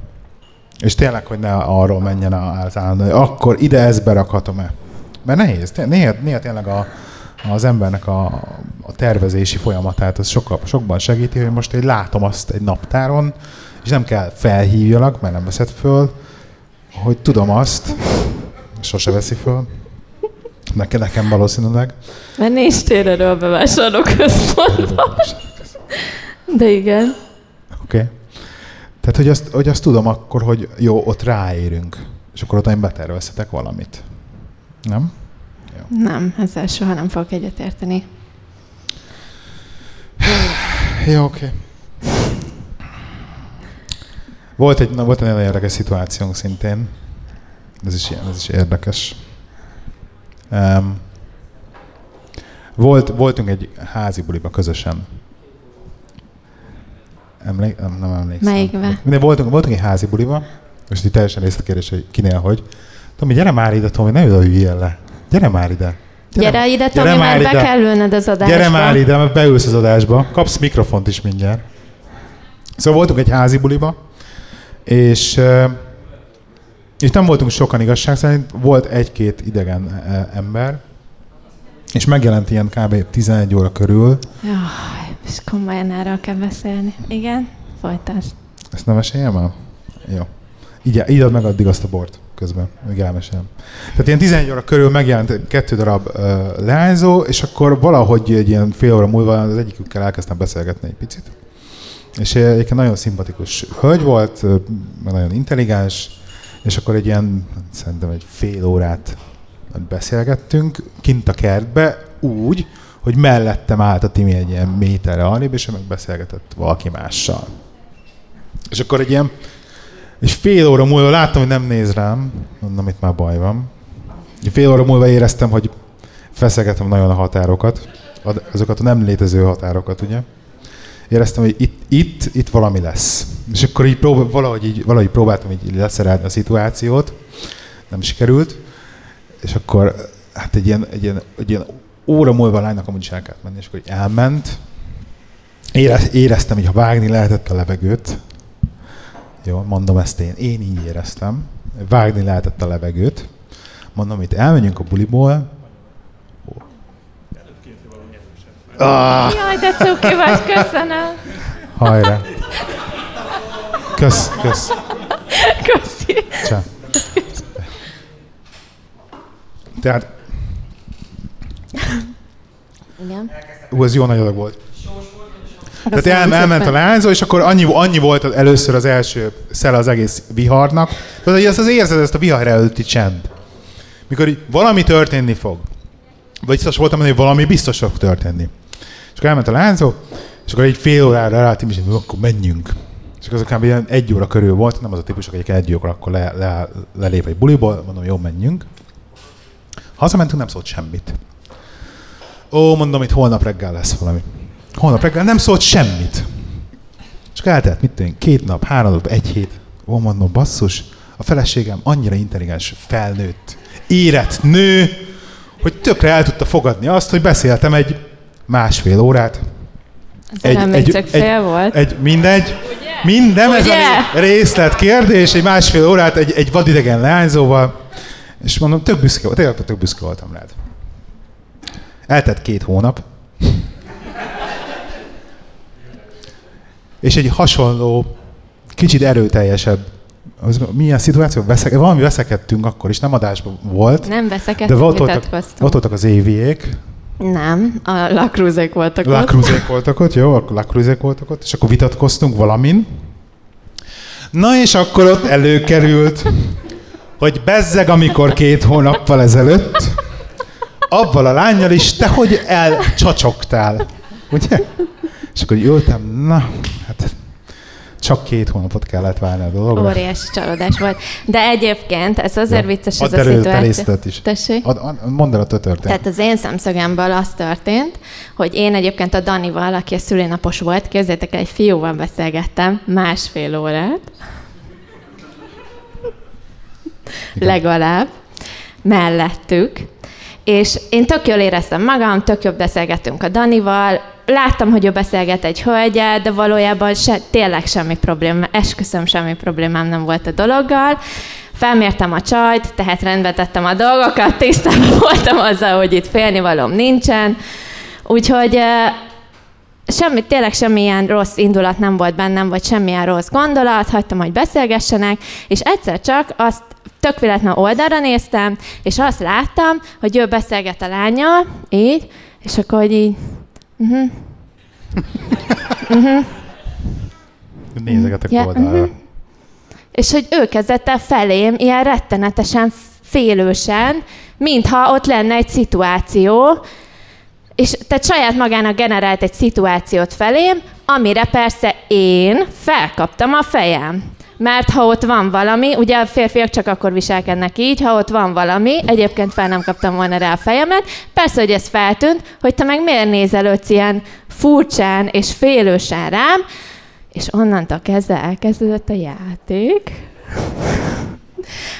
[SPEAKER 1] És tényleg, hogy ne arról menjen az állandó, akkor ide ezt berakhatom-e. Mert nehéz. Néha, néha tényleg a, az embernek a, a tervezési folyamatát az sokkal, sokban segíti, hogy most én látom azt egy naptáron, és nem kell felhívjalak, mert nem veszed föl, hogy tudom azt, sose veszi föl, nekem, nekem valószínűleg.
[SPEAKER 3] Mert nincs térerő a bevásárlóközpontban. De igen.
[SPEAKER 1] Oké. Okay. Tehát, hogy azt, hogy azt tudom akkor, hogy jó, ott ráérünk, és akkor ott én betervezhetek valamit. Nem?
[SPEAKER 3] Jó. Nem, ezzel soha nem fogok egyetérteni.
[SPEAKER 1] jó, oké. Okay. Volt egy, na, volt egy nagyon érdekes szituációnk szintén. Ez is, ilyen, ez is érdekes. Um, volt, voltunk egy házi buliba közösen Emlék, nem, emlékszem.
[SPEAKER 3] Melyikbe?
[SPEAKER 1] Minden voltunk, voltunk egy házi buliba, most itt teljesen részletkérdés, hogy kinél hogy. Tomi, gyere már ide, Tomi, ne üljél le. Gyere már ide.
[SPEAKER 3] Gyere, gyere ide, Tomi, gyere mert be ide. kell ülnöd az adásba.
[SPEAKER 1] Gyere már ide, mert beülsz az adásba. Kapsz mikrofont is mindjárt. Szóval voltunk egy házi buliba, és, és nem voltunk sokan igazság szerint, volt egy-két idegen ember, és megjelent ilyen kb. 11 óra körül.
[SPEAKER 3] Jaj, és komolyan erről kell beszélni. Igen, folytasd.
[SPEAKER 1] Ezt nem meséljem el? Jó. Így, így ad meg addig azt a bort közben, még elmesélem. Tehát ilyen 11 óra körül megjelent kettő darab uh, leányzó, és akkor valahogy egy ilyen fél óra múlva az egyikükkel elkezdtem beszélgetni egy picit. És egyébként nagyon szimpatikus hölgy volt, nagyon intelligens, és akkor egy ilyen, szerintem egy fél órát beszélgettünk kint a kertbe úgy, hogy mellettem állt a Timi egy ilyen méterre arrébb, és meg beszélgetett valaki mással. És akkor egy ilyen és fél óra múlva láttam, hogy nem néz rám, mondom, itt már baj van. Fél óra múlva éreztem, hogy feszegetem nagyon a határokat, azokat a nem létező határokat, ugye? Éreztem, hogy itt, itt, itt valami lesz. És akkor így prób- valahogy, így, valahogy próbáltam így leszerelni a szituációt, nem sikerült, és akkor hát egy ilyen, egy ilyen, egy ilyen óra múlva a lánynak amúgy is el kellett menni, és akkor elment. Érez, éreztem, hogy ha vágni lehetett a levegőt, jó, mondom ezt én, én így éreztem, vágni lehetett a levegőt, mondom, itt elmenjünk a buliból,
[SPEAKER 3] Ah. Jaj, de cuki vagy, köszönöm.
[SPEAKER 1] Hajrá. Kösz, kösz.
[SPEAKER 3] Köszi.
[SPEAKER 1] Csá. Tehát...
[SPEAKER 3] Igen.
[SPEAKER 1] Ú, ez jó nagy adag volt. Tehát el, elment a lányzó, és akkor annyi, annyi volt az először az első szele az egész viharnak. Tehát, hogy ezt az érzed, ezt a vihar előtti csend. Mikor így valami történni fog. Vagy biztos voltam, hogy valami biztos fog történni. És akkor elment a lányzó, és akkor egy fél órára ráálltam, és akkor menjünk. És akkor az ilyen egy óra körül volt, nem az a típus, hogy egy óra akkor le, le, lelép egy buliból, mondom, jó, menjünk. Hazamentünk, nem szólt semmit. Ó, mondom, itt holnap reggel lesz valami. Holnap reggel nem szólt semmit. És eltelt, mit tudom, két nap, három nap, egy hét. Ó, mondom, basszus, a feleségem annyira intelligens, felnőtt, érett nő, hogy tökre el tudta fogadni azt, hogy beszéltem egy másfél órát.
[SPEAKER 3] Ez egy, egy, csak fél egy, volt.
[SPEAKER 1] Egy, mindegy. Ugye? Minden ez a részlet kérdés, egy másfél órát egy, egy vadidegen leányzóval, és mondom, tök büszke, volt, tényleg tök büszke voltam rád. Eltett két hónap, és egy hasonló, kicsit erőteljesebb az milyen szituáció? Veszek, valami veszekedtünk akkor is, nem adásban volt.
[SPEAKER 3] Nem veszekedtünk,
[SPEAKER 1] de ott voltak, ott voltak az éviék.
[SPEAKER 3] Nem, a lakrúzék voltak
[SPEAKER 1] ott. Lakrúzék voltak ott, jó, akkor lakrúzék voltak ott, és akkor vitatkoztunk valamin. Na és akkor ott előkerült, hogy bezzeg, amikor két hónappal ezelőtt, abban a lányjal is te hogy elcsacsogtál. Ugye? És akkor ültem, na, hát csak két hónapot kellett várni a dologra.
[SPEAKER 3] Óriási csalódás volt. De egyébként ez azért ja. vicces ez a szituáció.
[SPEAKER 1] is. Tessék? Ad, ad, mondd el a történt.
[SPEAKER 3] Tehát az én szemszögemből az történt, hogy én egyébként a Danival, aki a szülinapos volt, képzeljétek egy fiúval beszélgettem másfél órát. Igen. Legalább. Mellettük. És én tök jól éreztem magam, tök jobb beszélgettünk a Danival, láttam, hogy ő beszélget egy hölgyel, de valójában se, tényleg semmi probléma, esküszöm semmi problémám nem volt a dologgal. Felmértem a csajt, tehát rendbe tettem a dolgokat, tisztában voltam azzal, hogy itt félnivalom nincsen. Úgyhogy semmi, tényleg semmilyen rossz indulat nem volt bennem, vagy semmilyen rossz gondolat, hagytam, hogy beszélgessenek, és egyszer csak azt tök véletlen oldalra néztem, és azt láttam, hogy ő beszélget a lányjal, így, és akkor hogy így Uh-huh.
[SPEAKER 1] uh-huh. Nézegetek yeah, oldalra. Uh-huh.
[SPEAKER 3] És hogy ő kezdett el felém ilyen rettenetesen félősen, mintha ott lenne egy szituáció, és tehát saját magának generált egy szituációt felém, amire persze én felkaptam a fejem. Mert ha ott van valami, ugye a férfiak csak akkor viselkednek így, ha ott van valami, egyébként fel nem kaptam volna rá a fejemet, persze, hogy ez feltűnt, hogy te meg miért nézelődsz ilyen furcsán és félősen rám, és onnantól kezdve elkezdődött a játék.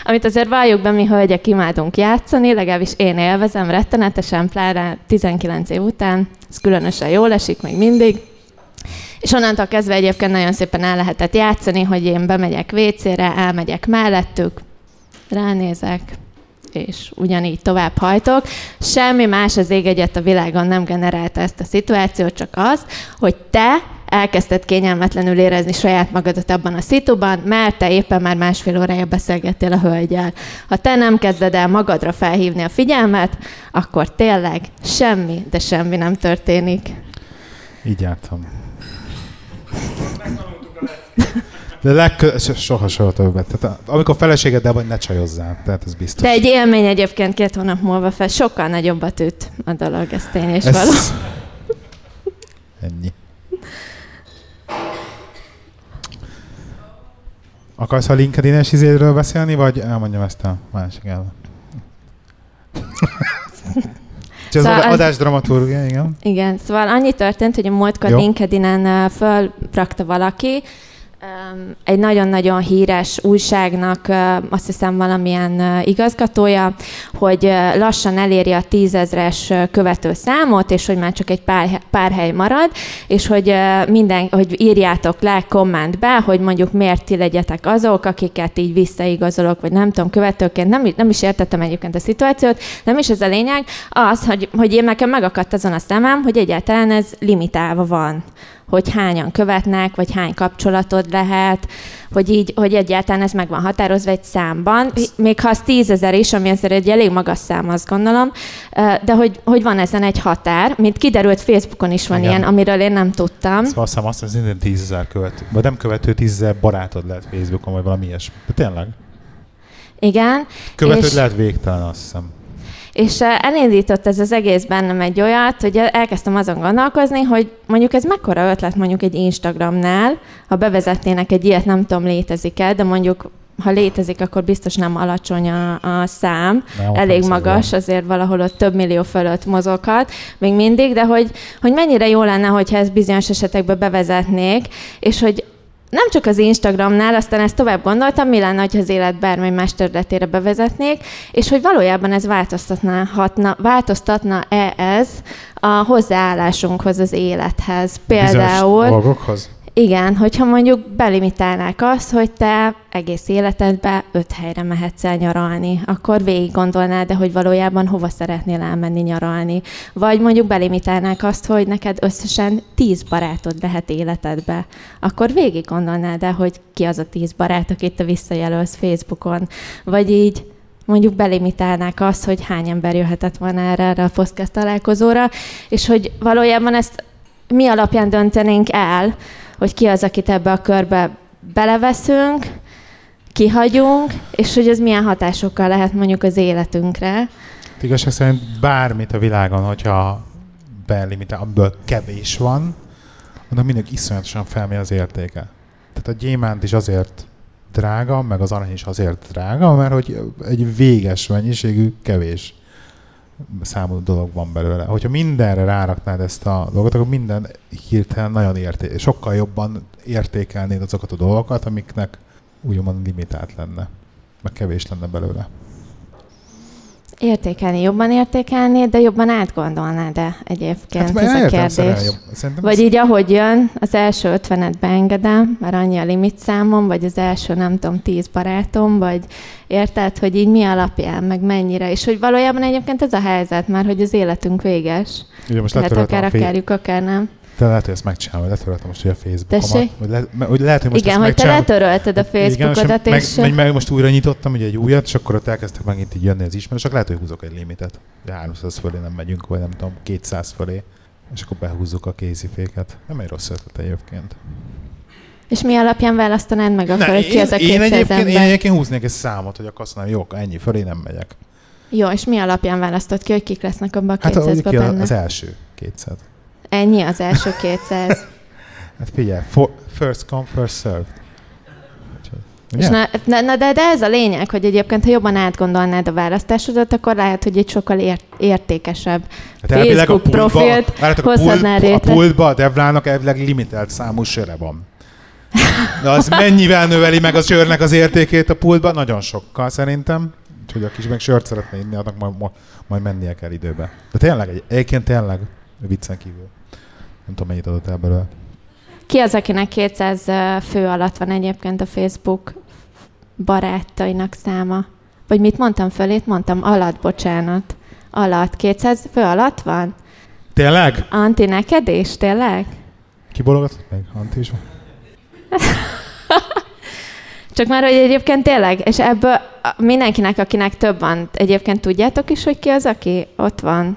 [SPEAKER 3] amit azért valljuk be, mi hölgyek imádunk játszani, legalábbis én élvezem rettenetesen, pláne 19 év után, ez különösen jól esik még mindig. És onnantól kezdve egyébként nagyon szépen el lehetett játszani, hogy én bemegyek WC-re, elmegyek mellettük, ránézek, és ugyanígy tovább hajtok. Semmi más az ég egyet a világon nem generálta ezt a szituációt, csak az, hogy te elkezdted kényelmetlenül érezni saját magadat abban a szituban, mert te éppen már másfél órája beszélgettél a hölgyel. Ha te nem kezded el magadra felhívni a figyelmet, akkor tényleg semmi, de semmi nem történik.
[SPEAKER 1] Így jártam. De legkö... soha, soha többet. Tehát, amikor feleségeddel vagy, ne csajozzál. Tehát ez biztos.
[SPEAKER 3] De egy élmény egyébként két hónap múlva fel sokkal nagyobbat üt a dolog, ez tény és ez... való.
[SPEAKER 1] Ennyi. Akarsz a LinkedIn-es izéről beszélni, vagy elmondjam ezt a másik el? Ez szóval az adás dramaturgia, igen.
[SPEAKER 3] Igen, szóval annyi történt, hogy a múltkor LinkedIn-en fölrakta valaki, egy nagyon-nagyon híres újságnak azt hiszem valamilyen igazgatója, hogy lassan eléri a tízezres követő számot, és hogy már csak egy pár, pár hely marad, és hogy minden, hogy írjátok le kommentbe, hogy mondjuk miért ti legyetek azok, akiket így visszaigazolok, vagy nem tudom, követőként, nem, nem is értettem egyébként a szituációt, nem is ez a lényeg, az, hogy, hogy én nekem megakadt azon a szemem, hogy egyáltalán ez limitálva van hogy hányan követnek, vagy hány kapcsolatod lehet, hogy így, hogy egyáltalán ez meg van határozva egy számban, még ha az tízezer is, ami azért egy elég magas szám, azt gondolom, de hogy, hogy van ezen egy határ, mint kiderült Facebookon is van Igen. ilyen, amiről én nem tudtam.
[SPEAKER 1] Szóval azt hiszem, azt hiszem, hogy tízezer követő, vagy nem követő, tízezer barátod lehet Facebookon, vagy valami ilyesmi. De tényleg?
[SPEAKER 3] Igen.
[SPEAKER 1] Követőd és... lehet végtelen, azt hiszem.
[SPEAKER 3] És eh, elindított ez az egész bennem egy olyat, hogy elkezdtem azon gondolkozni, hogy mondjuk ez mekkora ötlet mondjuk egy Instagramnál, ha bevezetnének egy ilyet, nem tudom, létezik-e, de mondjuk ha létezik, akkor biztos nem alacsony a, a szám, nem, elég magas, van. azért valahol ott több millió fölött mozoghat, még mindig, de hogy, hogy mennyire jó lenne, hogyha ezt bizonyos esetekben bevezetnék, és hogy nem csak az Instagramnál, aztán ezt tovább gondoltam, mi lenne, ha az élet bármely más területére bevezetnék, és hogy valójában ez változtatna, hatna, változtatna-e ez a hozzáállásunkhoz az élethez.
[SPEAKER 1] Például... Bizonyos dolgokhoz?
[SPEAKER 3] Igen, hogyha mondjuk belimitálnák azt, hogy te egész életedben öt helyre mehetsz el nyaralni, akkor végig gondolnád, de hogy valójában hova szeretnél elmenni nyaralni. Vagy mondjuk belimitálnák azt, hogy neked összesen tíz barátod lehet életedbe, akkor végig gondolnád de hogy ki az a tíz barát, akit te visszajelölsz Facebookon. Vagy így mondjuk belimitálnák azt, hogy hány ember jöhetett volna erre, erre a podcast találkozóra, és hogy valójában ezt mi alapján döntenénk el, hogy ki az, akit ebbe a körbe beleveszünk, kihagyunk, és hogy ez milyen hatásokkal lehet mondjuk az életünkre.
[SPEAKER 1] Igazság szerint bármit a világon, hogyha belimitál, amiből kevés van, annak mindig iszonyatosan felmér az értéke. Tehát a gyémánt is azért drága, meg az arany is azért drága, mert hogy egy véges mennyiségű kevés számú dolog van belőle. Hogyha mindenre ráraknád ezt a dolgot, akkor minden hirtelen nagyon érté, sokkal jobban értékelnéd azokat a dolgokat, amiknek úgymond limitált lenne, meg kevés lenne belőle.
[SPEAKER 3] Értékelni, jobban értékelni, de jobban átgondolnád de egyébként hát, ez a kérdés. Vagy így ahogy jön, az első ötvenet beengedem, mert annyi a limit számom, vagy az első nem tudom, tíz barátom, vagy érted, hogy így mi alapján, meg mennyire, és hogy valójában egyébként ez a helyzet már, hogy az életünk véges.
[SPEAKER 1] Ugye most
[SPEAKER 3] Tehát akár akarjuk, akár nem.
[SPEAKER 1] De lehet, hogy ezt megcsinálom, hogy letöröltem most hogy a Facebookomat. Vagy le, hogy lehet, hogy most
[SPEAKER 3] Igen, hogy te letörölted a Facebookodat,
[SPEAKER 1] és... és... Meg, meg, most újra nyitottam ugye egy újat, és akkor ott elkezdtek megint így jönni az ismerősök. Lehet, hogy húzok egy limitet. De 300 fölé nem megyünk, vagy nem tudom, 200 fölé. És akkor behúzzuk a kéziféket. Nem egy rossz ötlet egyébként.
[SPEAKER 3] És mi alapján választanád meg akkor, hogy ki az a 200 én
[SPEAKER 1] egyébként, ember? Én egyébként húznék egy számot, hogy akkor azt mondom, jó, ennyi fölé nem megyek.
[SPEAKER 3] Jó, és mi alapján választod ki, hogy kik lesznek abban a 200 hát, benne?
[SPEAKER 1] az első 200.
[SPEAKER 3] Ennyi az első 200.
[SPEAKER 1] hát figyelj, for, first come, first serve.
[SPEAKER 3] És na, na, na de, de ez a lényeg, hogy egyébként, ha jobban átgondolnád a választásodat, akkor lehet, hogy egy sokkal ért, értékesebb hát Facebook a profilt
[SPEAKER 1] hozhatnál létre. A pultba a Devlának elvileg limitált számú söre van. De az mennyivel növeli meg a sörnek az értékét a pultban? Nagyon sokkal szerintem. Úgyhogy aki meg sört szeretne inni, annak majd, majd mennie kell időbe. De tényleg, egy, egyébként tényleg, viccen kívül. Nem tudom, mennyit adott el belőle.
[SPEAKER 3] Ki az, akinek 200 fő alatt van egyébként a Facebook barátainak száma? Vagy mit mondtam fölét? Mondtam alatt, bocsánat. Alatt. 200 fő alatt van?
[SPEAKER 1] Tényleg?
[SPEAKER 3] Anti, neked is? Tényleg?
[SPEAKER 1] Ki bologatott meg? Anti is van?
[SPEAKER 3] Csak már, hogy egyébként tényleg, és ebből mindenkinek, akinek több van, egyébként tudjátok is, hogy ki az, aki ott van.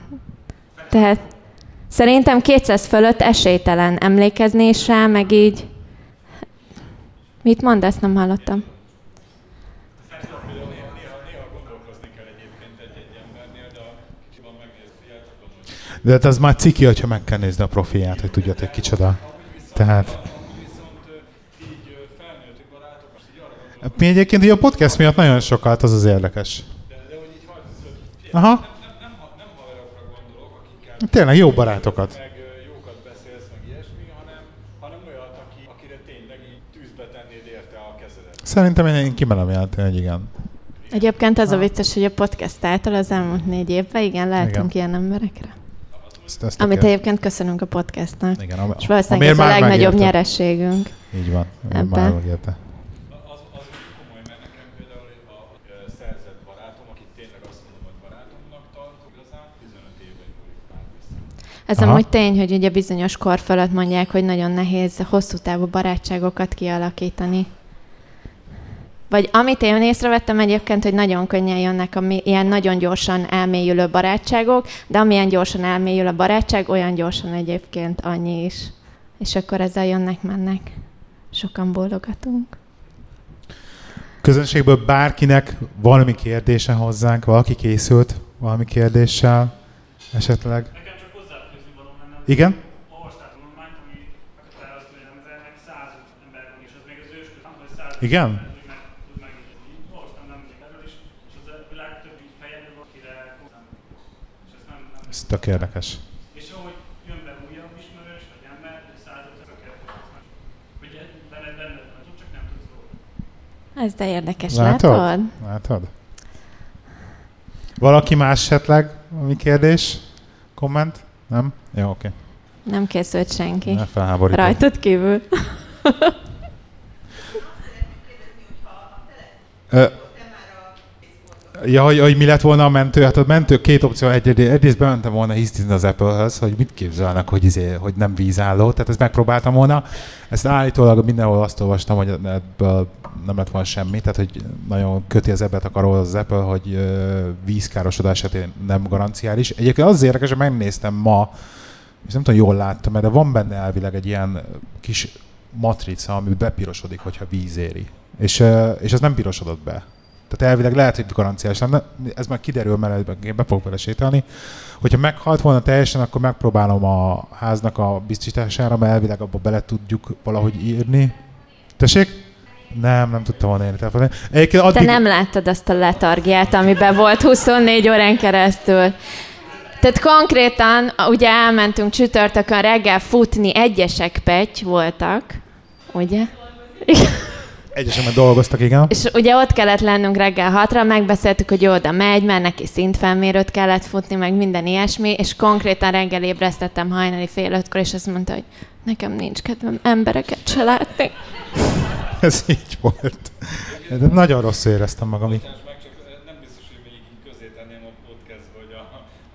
[SPEAKER 3] Tehát szerintem 200 fölött esélytelen emlékezni is rá, meg így... Mit mondasz? Nem hallottam.
[SPEAKER 1] De hát az már ciki, hogyha meg kell nézni a profiát, hogy tudjátok, hogy kicsoda. Tehát... Mi egyébként így a podcast miatt nagyon sokat, az az érdekes. Aha. Tényleg jó barátokat.
[SPEAKER 4] meg jókat beszélsz, meg ilyesmi, hanem, hanem olyat, aki, akire tényleg így tűzbe tennéd érte a kezedet.
[SPEAKER 1] Szerintem én, én kimerem jelenteni, hogy igen.
[SPEAKER 3] Egyébként az a vicces, hogy a podcast által az elmúlt négy évben, igen, lehetünk
[SPEAKER 1] Igen.
[SPEAKER 3] ilyen emberekre.
[SPEAKER 1] Ezt, ezt
[SPEAKER 3] Amit egyébként köszönünk a podcastnak.
[SPEAKER 1] Igen, am-
[SPEAKER 3] És valószínűleg ez a legnagyobb
[SPEAKER 1] megérte.
[SPEAKER 3] nyerességünk.
[SPEAKER 1] Így van.
[SPEAKER 3] Ebben.
[SPEAKER 1] Már megérte.
[SPEAKER 4] Az, az úgy komoly, mert nekem például a, a szerzett barátom, akit tényleg azt mondom, hogy barátomnak tartok igazán, 15 éve nyúlik már vissza.
[SPEAKER 3] Ez
[SPEAKER 1] Aha.
[SPEAKER 3] amúgy tény, hogy ugye bizonyos kor fölött mondják, hogy nagyon nehéz hosszú távú barátságokat kialakítani. Vagy amit én észrevettem egyébként, hogy nagyon könnyen jönnek a ilyen nagyon gyorsan elmélyülő barátságok, de amilyen gyorsan elmélyül a barátság, olyan gyorsan egyébként annyi is. És akkor ezzel jönnek-mennek. Sokan bólogatunk.
[SPEAKER 1] Közönségből bárkinek valami kérdése hozzánk, valaki készült valami kérdéssel esetleg.
[SPEAKER 5] Nekem csak hozzáfűzni való lenne.
[SPEAKER 1] Igen?
[SPEAKER 5] Olvastál tanulmányt, ami megtalálja azt, hogy embernek 105 ember van, és az még az ősközben, hogy 105
[SPEAKER 1] Igen?
[SPEAKER 5] a ez.
[SPEAKER 1] Ez tök érdekes.
[SPEAKER 5] És ahogy jön be újabb ismerős, vagy ember, hogy 105 tökéletes, az más. Hogy benned benned van, csak nem tudsz róla.
[SPEAKER 3] Ez de érdekes,
[SPEAKER 1] Látod?
[SPEAKER 3] látod?
[SPEAKER 1] Látod? Valaki más esetleg? Valami kérdés? Komment? Nem? Jó, oké.
[SPEAKER 3] Nem készült senki.
[SPEAKER 1] Ne felháborítani.
[SPEAKER 3] Rajtad kívül.
[SPEAKER 1] Ö, Ja, hogy, hogy mi lett volna a mentő? Hát a mentő két opció. Egy, egyrészt bementem volna hisztizni az Apple-höz, hogy mit képzelnek, hogy, izé, hogy nem vízálló. Tehát ezt megpróbáltam volna. Ezt állítólag mindenhol azt olvastam, hogy ebből nem lett volna semmi. Tehát, hogy nagyon köti az ebbet akaró az Apple, hogy vízkárosodás esetén nem garanciális. Egyébként az érdekes, hogy megnéztem ma, és nem tudom, jól láttam, de van benne elvileg egy ilyen kis matrica, ami bepirosodik, hogyha víz éri. És, és ez nem pirosodott be. Tehát elvileg lehet, hogy garanciás lenne, ez már kiderül, mert én be fogok vele sétálni. Hogyha meghalt volna teljesen, akkor megpróbálom a háznak a biztosítására, mert elvileg abba bele tudjuk valahogy írni. Tessék? Nem, nem tudtam volna írni telefonon. Egyébként
[SPEAKER 3] Te
[SPEAKER 1] addig...
[SPEAKER 3] nem láttad azt a letargiát, amiben volt 24 órán keresztül. Tehát konkrétan, ugye elmentünk csütörtökön reggel futni, egyesek petty voltak, ugye?
[SPEAKER 1] Egyesen már dolgoztak, igen.
[SPEAKER 3] És ugye ott kellett lennünk reggel hatra, megbeszéltük, hogy jó, oda megy, mert neki szintfelmérőt kellett futni, meg minden ilyesmi, és konkrétan reggel ébresztettem hajnali fél ötkor, és azt mondta, hogy nekem nincs kedvem embereket se látni.
[SPEAKER 1] Ez így volt. De nagyon rosszul éreztem magam. így.
[SPEAKER 4] Bocsánat meg, csak nem biztos, hogy még így közé tenném a podcastba, hogy a,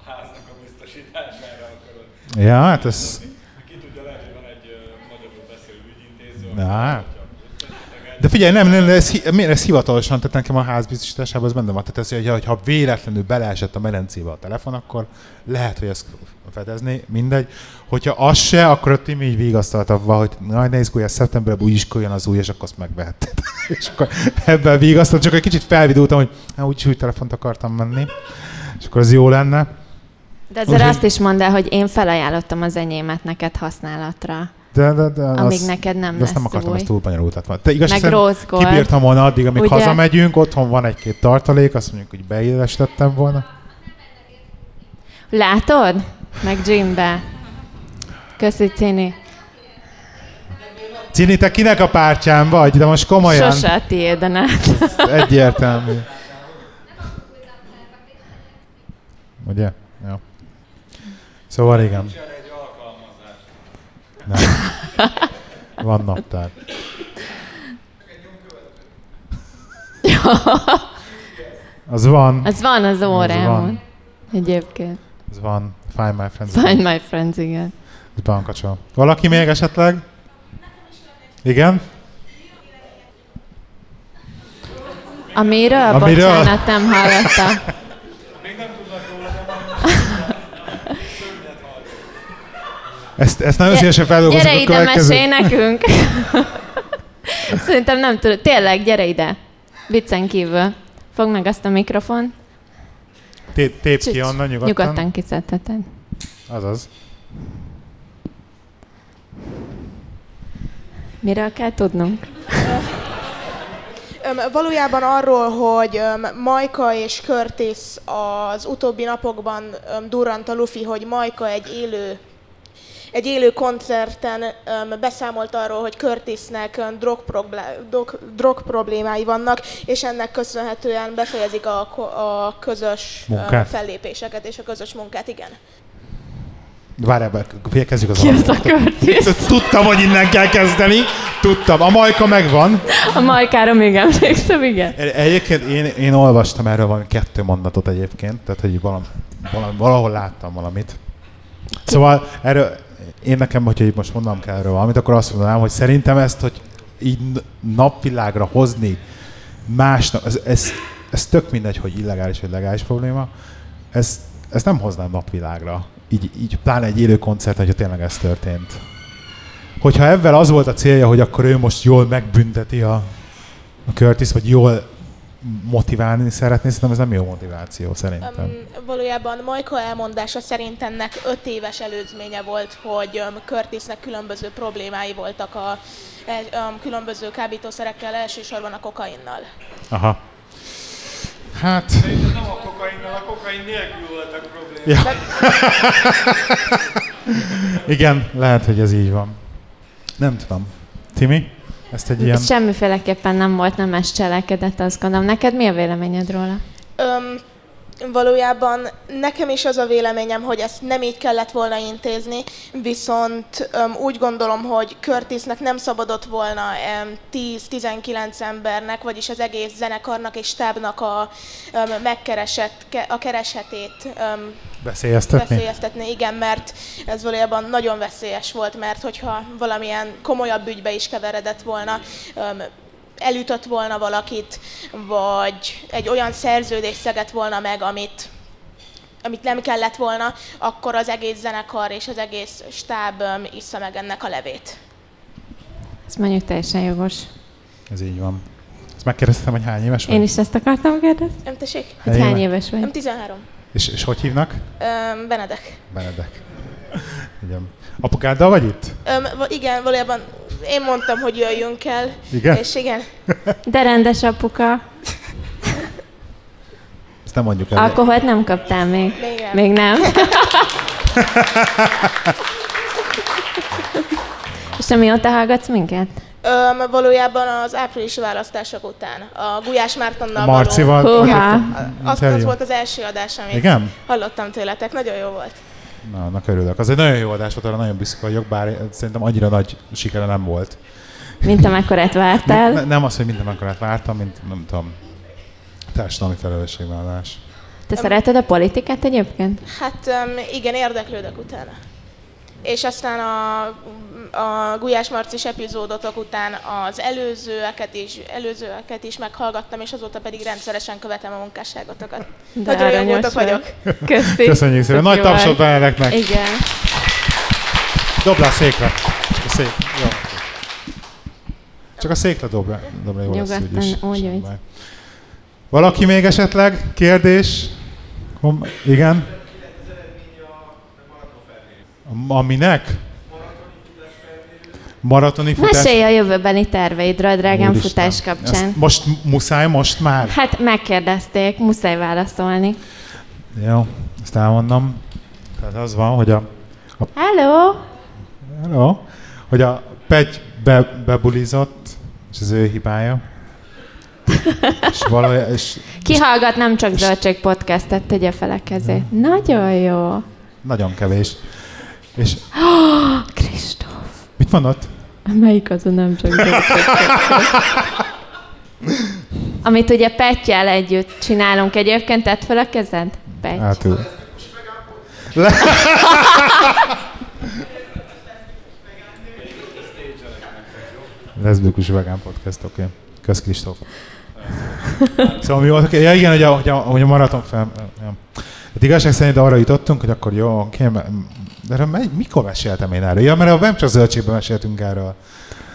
[SPEAKER 4] a háznak a biztosítására akarod.
[SPEAKER 1] Ja, hát ez...
[SPEAKER 4] Ki tudja, lehet, hogy van egy magyarul beszélő ügyintéző,
[SPEAKER 1] Na.
[SPEAKER 4] aki
[SPEAKER 1] hát.
[SPEAKER 4] hogyha összeteget,
[SPEAKER 1] De figyelj, nem, nem, ez, miért ez hivatalosan, tehát nekem a házbiztosításában ez benne van. Tehát ez, hogy ha- véletlenül beleesett a medencébe a telefon, akkor lehet, hogy ezt fedezni, mindegy. Hogyha az se, akkor a Timi így vigasztalt avval, hogy na, ne izgulj, szeptemberben úgyis jön az új, és akkor azt megvehetted. és akkor ebben vigasztalt, csak egy kicsit felvidultam, hogy hát úgyis új telefont akartam venni, és akkor az jó lenne.
[SPEAKER 3] De azért azt is mondd el, hogy én felajánlottam az enyémet neked használatra,
[SPEAKER 1] De, de, de
[SPEAKER 3] amíg
[SPEAKER 1] az,
[SPEAKER 3] neked nem
[SPEAKER 1] de
[SPEAKER 3] lesz
[SPEAKER 1] azt nem akartam, ezt túl bonyolultat van. Te igaz,
[SPEAKER 3] Meg gold.
[SPEAKER 1] kibírtam volna addig, amíg
[SPEAKER 3] Ugye?
[SPEAKER 1] hazamegyünk, otthon van egy-két tartalék, azt mondjuk, hogy beillestettem volna.
[SPEAKER 3] Látod? Meg gymbe. Köszi, Cini.
[SPEAKER 1] Cini, te kinek a pártján vagy? De most komolyan.
[SPEAKER 3] Sose a tiéden.
[SPEAKER 1] Ez egyértelmű. Ugye? Ja. Szóval igen. Nem. Van naptár. Az van.
[SPEAKER 3] Az van az órámon. Egyébként.
[SPEAKER 1] Az van. Find my friends.
[SPEAKER 3] Find my friends, igen.
[SPEAKER 1] Ez bankacsol. Valaki még esetleg? Igen?
[SPEAKER 3] Amiről?
[SPEAKER 1] Amiről?
[SPEAKER 3] Bocsánat, nem hallottam.
[SPEAKER 1] Ezt, ezt nagyon szívesen feldolgozunk
[SPEAKER 3] Gyere
[SPEAKER 1] a
[SPEAKER 3] ide,
[SPEAKER 1] következő...
[SPEAKER 3] mesélj nekünk. Szerintem nem tudod. Tényleg, gyere ide. Viccen kívül. Fogd meg azt a mikrofon.
[SPEAKER 1] Tép, tép ki onnan nyugodtan.
[SPEAKER 3] Nyugodtan kiszedheted.
[SPEAKER 1] Azaz.
[SPEAKER 3] Miről kell tudnunk?
[SPEAKER 6] Öm, valójában arról, hogy öm, Majka és Curtis az utóbbi napokban öm, durrant a Luffy, hogy Majka egy élő egy élő koncerten öm, beszámolt arról, hogy Curtisnek öm, drog, problá- drog, drog problémái vannak, és ennek köszönhetően befejezik a, a közös
[SPEAKER 1] Munkát.
[SPEAKER 6] fellépéseket és a közös munkát, igen.
[SPEAKER 1] Várjál, kezdjük az
[SPEAKER 3] Ki az a
[SPEAKER 1] alapot.
[SPEAKER 3] Curtis?
[SPEAKER 1] Tudtam, hogy innen kell kezdeni. Tudtam. A majka megvan.
[SPEAKER 3] A Majkára még emlékszem, igen.
[SPEAKER 1] Egyébként én, én olvastam erről valami kettő mondatot egyébként, tehát hogy valami, valami, valahol láttam valamit. Szóval erről, én nekem, hogyha így most mondanom kell erről valamit, akkor azt mondanám, hogy szerintem ezt, hogy így napvilágra hozni másnak, ez, ez, ez tök mindegy, hogy illegális vagy legális probléma, ezt, ezt nem hoznám napvilágra. Így, így pláne egy élő koncert, hogyha tényleg ez történt. Hogyha ebben az volt a célja, hogy akkor ő most jól megbünteti a, a Curtis, vagy jól motiválni szeretné, szerintem ez nem jó motiváció szerintem.
[SPEAKER 6] Um, valójában Majka elmondása szerint ennek öt éves előzménye volt, hogy um, Curtisnek különböző problémái voltak a um, különböző kábítószerekkel, elsősorban a kokainnal.
[SPEAKER 1] Aha. Hát,
[SPEAKER 4] Szerintem nem a kokainnal, a kokain nélkül voltak problémák.
[SPEAKER 1] ja. igen, lehet, hogy ez így van. Nem tudom. Timi? Ezt egy ilyen...
[SPEAKER 3] Semmiféleképpen nem volt nemes cselekedet, azt gondolom. Neked mi a véleményed róla?
[SPEAKER 6] Um, valójában nekem is az a véleményem, hogy ezt nem így kellett volna intézni, viszont um, úgy gondolom, hogy Curtisnek nem szabadott volna um, 10-19 embernek, vagyis az egész zenekarnak és stábnak a um, megkeresett, ke- a keresetét um,
[SPEAKER 1] Veszélyeztetni?
[SPEAKER 6] veszélyeztetni, igen, mert ez valójában nagyon veszélyes volt, mert hogyha valamilyen komolyabb ügybe is keveredett volna, öm, elütött volna valakit, vagy egy olyan szerződést szegett volna meg, amit, amit nem kellett volna, akkor az egész zenekar és az egész stáb öm, issza meg ennek a levét.
[SPEAKER 3] Ez mondjuk teljesen jogos.
[SPEAKER 1] Ez így van. Ezt megkérdeztem, hogy hány éves vagy?
[SPEAKER 3] Én is ezt akartam kérdezni.
[SPEAKER 6] Nem tessék?
[SPEAKER 3] Hogy
[SPEAKER 1] Hány
[SPEAKER 3] hány
[SPEAKER 1] éve?
[SPEAKER 3] éves
[SPEAKER 6] Nem
[SPEAKER 3] vagy?
[SPEAKER 6] 13.
[SPEAKER 1] És, és hogy hívnak?
[SPEAKER 6] Öm, Benedek.
[SPEAKER 1] Benedek. Igen. Apukáddal vagy itt?
[SPEAKER 6] Öm, igen, valójában én mondtam, hogy jöjjünk el.
[SPEAKER 1] Igen?
[SPEAKER 6] És igen.
[SPEAKER 3] De rendes apuka.
[SPEAKER 1] Ezt nem mondjuk el.
[SPEAKER 3] Alkoholt nem kaptál még?
[SPEAKER 6] Még nem.
[SPEAKER 3] Még nem. És te mióta hallgatsz minket?
[SPEAKER 6] Öm, valójában az áprilisi választások után. A Gulyás Mártonnal
[SPEAKER 1] Marcival.
[SPEAKER 6] való...
[SPEAKER 3] Húha.
[SPEAKER 6] Az, az volt az első adás, amit
[SPEAKER 1] Igen?
[SPEAKER 6] hallottam tőletek. Nagyon jó volt.
[SPEAKER 1] Na, annak örülök. Az egy nagyon jó adás volt, arra nagyon büszke vagyok, bár szerintem annyira nagy sikere nem volt.
[SPEAKER 3] Mint amekkorát vártál.
[SPEAKER 1] Ne, nem az, hogy minden akkorát vártam, mint nem tudom, társadalmi felelősségvállalás.
[SPEAKER 3] Te szereted a politikát egyébként?
[SPEAKER 6] Hát igen, érdeklődök utána. És aztán a, a Gulyás Marcis epizódotok után az előzőeket is, előzőeket is meghallgattam, és azóta pedig rendszeresen követem a munkásságotokat.
[SPEAKER 3] De
[SPEAKER 6] Nagyon jó
[SPEAKER 3] aranyos
[SPEAKER 6] voltak
[SPEAKER 3] vagy.
[SPEAKER 6] vagyok.
[SPEAKER 3] Köszi.
[SPEAKER 1] Köszönjük szépen. Nagy tapsot Benedeknek.
[SPEAKER 3] Igen.
[SPEAKER 1] Dobd le a székre. A szék. Jó. Csak a székre dob le. Dob le,
[SPEAKER 3] Nyugodtan, úgy.
[SPEAKER 1] Valaki még esetleg? Kérdés? Kom- igen? A- Aminek? Maratoni futás?
[SPEAKER 3] Mesélj a jövőbeni terveidről, drágám,
[SPEAKER 1] Úristen.
[SPEAKER 3] futás kapcsán.
[SPEAKER 1] Ezt most muszáj, most már?
[SPEAKER 3] Hát megkérdezték, muszáj válaszolni.
[SPEAKER 1] Jó, ezt elmondom. Tehát az van, hogy a,
[SPEAKER 3] Hello!
[SPEAKER 1] hello, hogy a Pegy be, bebulizott, és az ő hibája. és valójában, és
[SPEAKER 3] Kihallgat nem csak Zöldség podcastet, tegye fel a kezét. Nagyon jó.
[SPEAKER 1] nagyon kevés. És
[SPEAKER 3] Kristóf.
[SPEAKER 1] mit mondott?
[SPEAKER 3] Melyik az a nem csak? Amit ugye Pettyel együtt csinálunk egyébként, tedd fel a kezed? Petty.
[SPEAKER 1] Hát ő. Le- Leszbikus vegán podcast, oké. Okay. Kösz Kristóf. Szóval mi volt? Ja igen, hogy a, hogy a, hogy a maraton fel... Ja. Hát igazság szerint arra jutottunk, hogy akkor jó, oké, de mely- mikor meséltem én erről? Ja, mert a nem csak zöldségben meséltünk erről.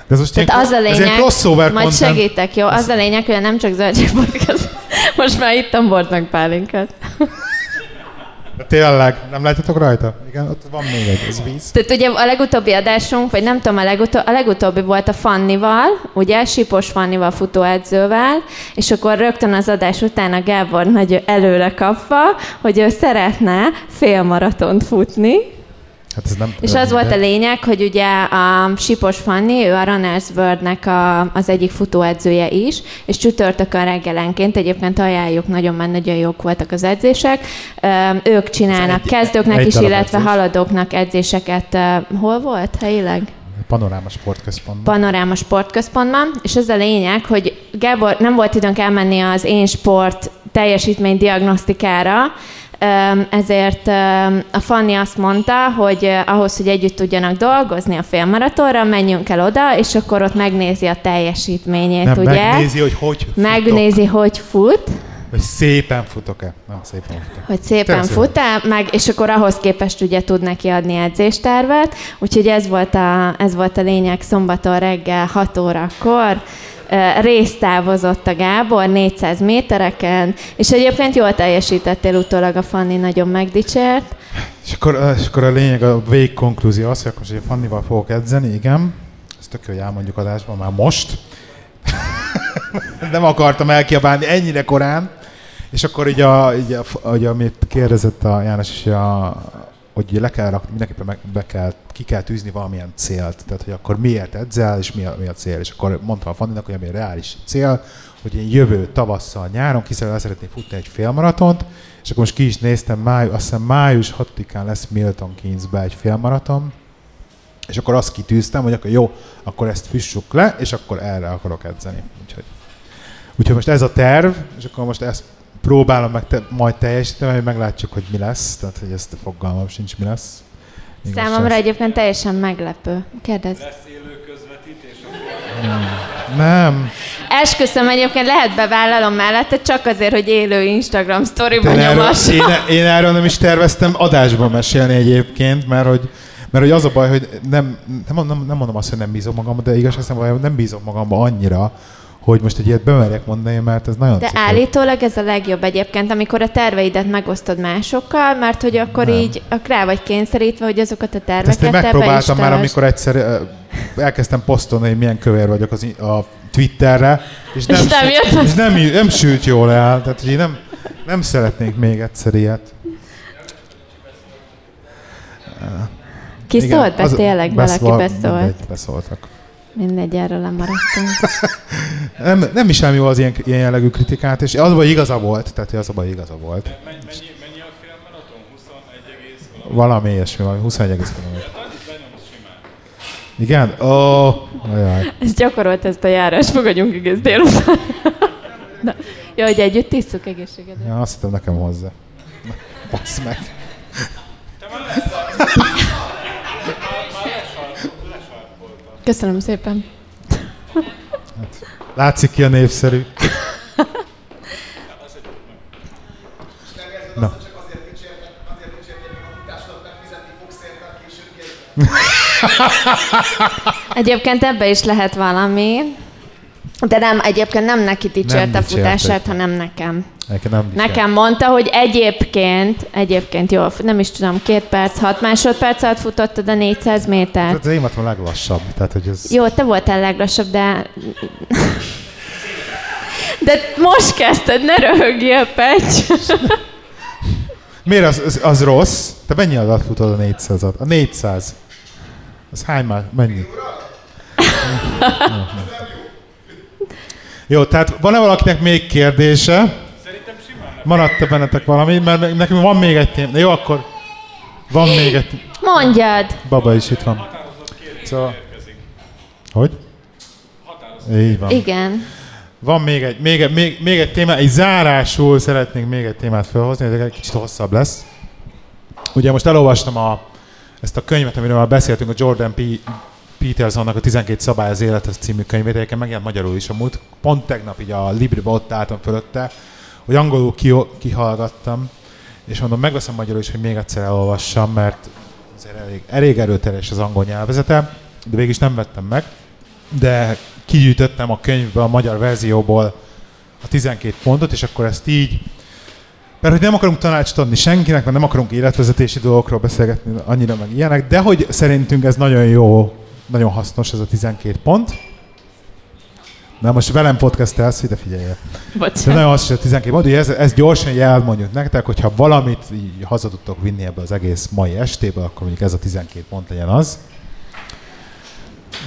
[SPEAKER 1] De ez most
[SPEAKER 3] Tehát
[SPEAKER 1] ilyen,
[SPEAKER 3] az a
[SPEAKER 1] ez
[SPEAKER 3] lényeg,
[SPEAKER 1] crossover
[SPEAKER 3] majd
[SPEAKER 1] content.
[SPEAKER 3] segítek, jó? Az a lényeg, hogy nem csak Zöldség podcast. Most már ittam bort meg pálinkát.
[SPEAKER 1] Tényleg, nem látjátok rajta? Igen, ott van még egy, ez víz.
[SPEAKER 3] Tehát ugye a legutóbbi adásunk, vagy nem tudom, a, legutó, a legutóbbi volt a Fannival, ugye, Sipos Fannival futóedzővel, és akkor rögtön az adás után a Gábor nagy előre kapva, hogy ő szeretne félmaratont futni,
[SPEAKER 1] Hát ez nem
[SPEAKER 3] és az volt a lényeg, hogy ugye a Sipos Fanni, ő a Runners World-nek a, az egyik futóedzője is, és csütörtökön reggelenként egyébként ajánljuk, nagyon már nagyon jók voltak az edzések. Ők csinálnak
[SPEAKER 1] egy-
[SPEAKER 3] kezdőknek
[SPEAKER 1] egy
[SPEAKER 3] is, illetve
[SPEAKER 1] edzés.
[SPEAKER 3] haladóknak edzéseket. Hol volt helyileg?
[SPEAKER 1] Panoráma sportközpont.
[SPEAKER 3] Panoráma sportközpontban, és ez a lényeg, hogy Gábor, nem volt időnk elmenni az én sport teljesítmény diagnosztikára, ezért a Fanni azt mondta, hogy ahhoz, hogy együtt tudjanak dolgozni a félmaratonra, menjünk el oda, és akkor ott megnézi a teljesítményét,
[SPEAKER 1] nem,
[SPEAKER 3] ugye?
[SPEAKER 1] megnézi, hogy hogy futok.
[SPEAKER 3] Megnézi, hogy fut,
[SPEAKER 1] Hogy szépen futok-e. Nem szépen futok.
[SPEAKER 3] hogy szépen. fut meg, és akkor ahhoz képest ugye tud neki adni edzéstervet. Úgyhogy ez volt a, ez volt a lényeg szombaton reggel 6 órakor. Részt távozott a Gábor 400 métereken, és egyébként jól teljesítettél utólag a Fanni, nagyon megdicsért.
[SPEAKER 1] És akkor, és akkor a lényeg, a vég konklúzió az, hogy akkor hogy Fannival fogok edzeni, igen. Ezt tök jó, hogy elmondjuk adásban már most. nem akartam elkiabálni ennyire korán. És akkor így, a, így a, ugye, amit kérdezett a János hogy a, hogy le kell rakni, mindenképpen meg, be kell, ki kell tűzni valamilyen célt. Tehát, hogy akkor miért edzel, és mi a, mi a cél. És akkor mondta a Fanninak, hogy ami a reális cél, hogy én jövő tavasszal, nyáron ki szeretném szeretném futni egy félmaratont, és akkor most ki is néztem, máj, azt hiszem május 6-án lesz Milton Keynesbe egy félmaraton, és akkor azt kitűztem, hogy akkor jó, akkor ezt füssük le, és akkor erre akarok edzeni. Úgyhogy, úgyhogy most ez a terv, és akkor most ezt próbálom meg te, majd teljesíteni, hogy meglátjuk, hogy mi lesz. Tehát, hogy ezt a fogalmam sincs, mi lesz. Most
[SPEAKER 3] Számomra
[SPEAKER 1] ez-
[SPEAKER 3] egyébként teljesen meglepő. Kérdezz.
[SPEAKER 4] Lesz élő közvetítés?
[SPEAKER 1] Nem.
[SPEAKER 3] Esküszöm egyébként lehet bevállalom mellette, csak azért, hogy élő Instagram
[SPEAKER 1] erről,
[SPEAKER 3] nyomassam.
[SPEAKER 1] én, én erről nem is terveztem adásban mesélni egyébként, mert hogy, mert hogy az a baj, hogy nem, nem, mondom, nem mondom azt, hogy nem bízom magamban, de igaz, hogy nem bízom magamba annyira, hogy most egy ilyet bemerjek mondani, mert ez nagyon
[SPEAKER 3] De
[SPEAKER 1] cuki.
[SPEAKER 3] állítólag ez a legjobb egyébként, amikor a terveidet megosztod másokkal, mert hogy akkor
[SPEAKER 1] Nem.
[SPEAKER 3] így rá vagy kényszerítve, hogy azokat a
[SPEAKER 1] Ezt
[SPEAKER 3] terveket
[SPEAKER 1] én
[SPEAKER 3] te be is
[SPEAKER 1] megpróbáltam már, amikor egyszer elkezdtem posztolni, hogy milyen kövér vagyok az, a Twitterre, és nem,
[SPEAKER 3] És nem
[SPEAKER 1] sü-
[SPEAKER 3] jött
[SPEAKER 1] és nem, nem sült jól el, tehát hogy én nem, nem szeretnék még egyszer ilyet.
[SPEAKER 3] Ki
[SPEAKER 1] Igen,
[SPEAKER 3] szólt be? Tényleg valaki
[SPEAKER 1] val-
[SPEAKER 3] beszólt.
[SPEAKER 1] Mindegy, beszóltak.
[SPEAKER 3] Mindegy, erről lemaradtunk.
[SPEAKER 1] Nem, nem is sem jó az ilyen, ilyen jellegű kritikát, és az a baj igaza volt, tehát az a baj igaza volt.
[SPEAKER 4] Mennyi, mennyi, mennyi a félmaraton? 21 egész valami.
[SPEAKER 1] Valami ilyesmi, valami 21 egész valami.
[SPEAKER 4] Hát.
[SPEAKER 1] Igen? Ó, oh, ajaj.
[SPEAKER 3] Ez gyakorolt ezt a járás, fogadjunk egész délután. Na, jó, hogy együtt tisztuk egészségedre.
[SPEAKER 1] Ja, azt hittem nekem hozzá. Na, Bassz meg.
[SPEAKER 3] Köszönöm szépen.
[SPEAKER 1] Látszik ki a népszerű. Na.
[SPEAKER 3] Egyébként ebbe is lehet valami. De nem, egyébként nem neki dicsért a futását, hanem nekem.
[SPEAKER 1] Nekem nem
[SPEAKER 3] Nekem mondta, hogy egyébként, egyébként jól, fut- nem is tudom, két perc, hat másodperc alatt futottad a 400 métert.
[SPEAKER 1] Tehát én voltam a leglassabb. Tehát, hogy ez...
[SPEAKER 3] Jó, te voltál leglassabb, de... De most kezdted, ne röhögjél, Pecs.
[SPEAKER 1] Miért az, az, az rossz? Te mennyi alatt futod a 400-at? A 400. Az hány már? Mennyi? Jó, tehát van-e valakinek még kérdése?
[SPEAKER 4] Szerintem simán.
[SPEAKER 1] Maradt-e bennetek valami? Mert nekünk van még egy téma. Jó, akkor van még egy...
[SPEAKER 3] Mondjad!
[SPEAKER 1] Baba is itt van. Szóval-
[SPEAKER 4] érkezik.
[SPEAKER 1] Hogy? Így van.
[SPEAKER 3] Igen.
[SPEAKER 1] Van még egy, még, egy- még, még egy téma, egy zárásul szeretnék még egy témát felhozni, ez egy kicsit hosszabb lesz. Ugye most elolvastam a, ezt a könyvet, amiről már beszéltünk, a Jordan P. Petersonnak a 12 szabály az élethez című könyvét, egyébként megjelent magyarul is a múlt. Pont tegnap így a Libriba ott álltam fölötte, hogy angolul ki, kihallgattam, és mondom, megveszem magyarul is, hogy még egyszer elolvassam, mert azért elég, elég erőteljes az angol nyelvezete, de végig is nem vettem meg. De kigyűjtöttem a könyvből, a magyar verzióból a 12 pontot, és akkor ezt így, mert hogy nem akarunk tanácsot adni senkinek, mert nem akarunk életvezetési dolgokról beszélgetni annyira meg ilyenek, de hogy szerintünk ez nagyon jó, nagyon hasznos ez a 12 pont. Na most velem podcastelsz, ide figyelj. De
[SPEAKER 3] Bocsánat.
[SPEAKER 1] nagyon hasznos ez a 12 pont, hogy ez, ez gyorsan elmondjuk nektek, hogyha valamit így haza tudtok vinni ebből az egész mai estéből, akkor mondjuk ez a 12 pont legyen az.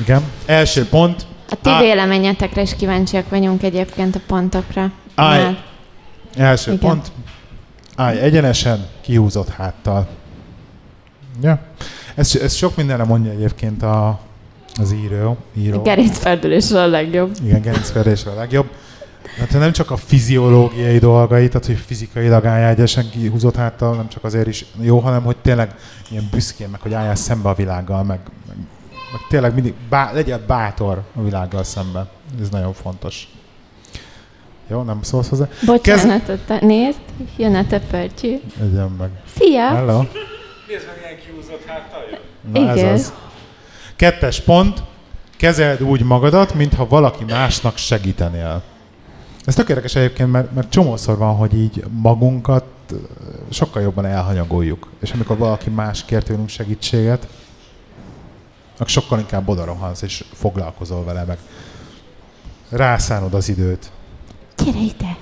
[SPEAKER 1] Igen. Első pont.
[SPEAKER 3] A ti
[SPEAKER 1] Á-
[SPEAKER 3] véleményetekre is kíváncsiak vagyunk egyébként a pontokra.
[SPEAKER 1] Állj.
[SPEAKER 3] Már.
[SPEAKER 1] Első
[SPEAKER 3] Igen.
[SPEAKER 1] Pont. Állj egyenesen, kihúzott háttal. Ja. Ez, ez sok mindenre mondja egyébként a, az író. író.
[SPEAKER 3] Gerincferdülésre a legjobb.
[SPEAKER 1] Igen, gerincverésre a legjobb. Hát nem csak a fiziológiai dolgait, tehát hogy fizikailag álljál egyesen kihúzott háttal, nem csak azért is jó, hanem hogy tényleg ilyen büszkén, meg hogy álljál szembe a világgal, meg, meg, meg tényleg mindig bá, legyél bátor a világgal szemben. Ez nagyon fontos. Jó, nem szólsz hozzá?
[SPEAKER 3] Bocsánat, te nézd, jön a töpörcsű.
[SPEAKER 1] Legyen meg.
[SPEAKER 3] Szia!
[SPEAKER 1] Hello.
[SPEAKER 4] Nézd meg, milyen kiúzott háttal jön.
[SPEAKER 1] Na
[SPEAKER 3] Igen.
[SPEAKER 1] ez az. Kettes pont. Kezeld úgy magadat, mintha valaki másnak segítenél. Ez tök érdekes egyébként, mert, mert csomószor van, hogy így magunkat sokkal jobban elhanyagoljuk. És amikor valaki más kér tőlünk segítséget, akkor sokkal inkább odarohansz, és foglalkozol vele, meg rászánod az időt.
[SPEAKER 3] Gyere ide!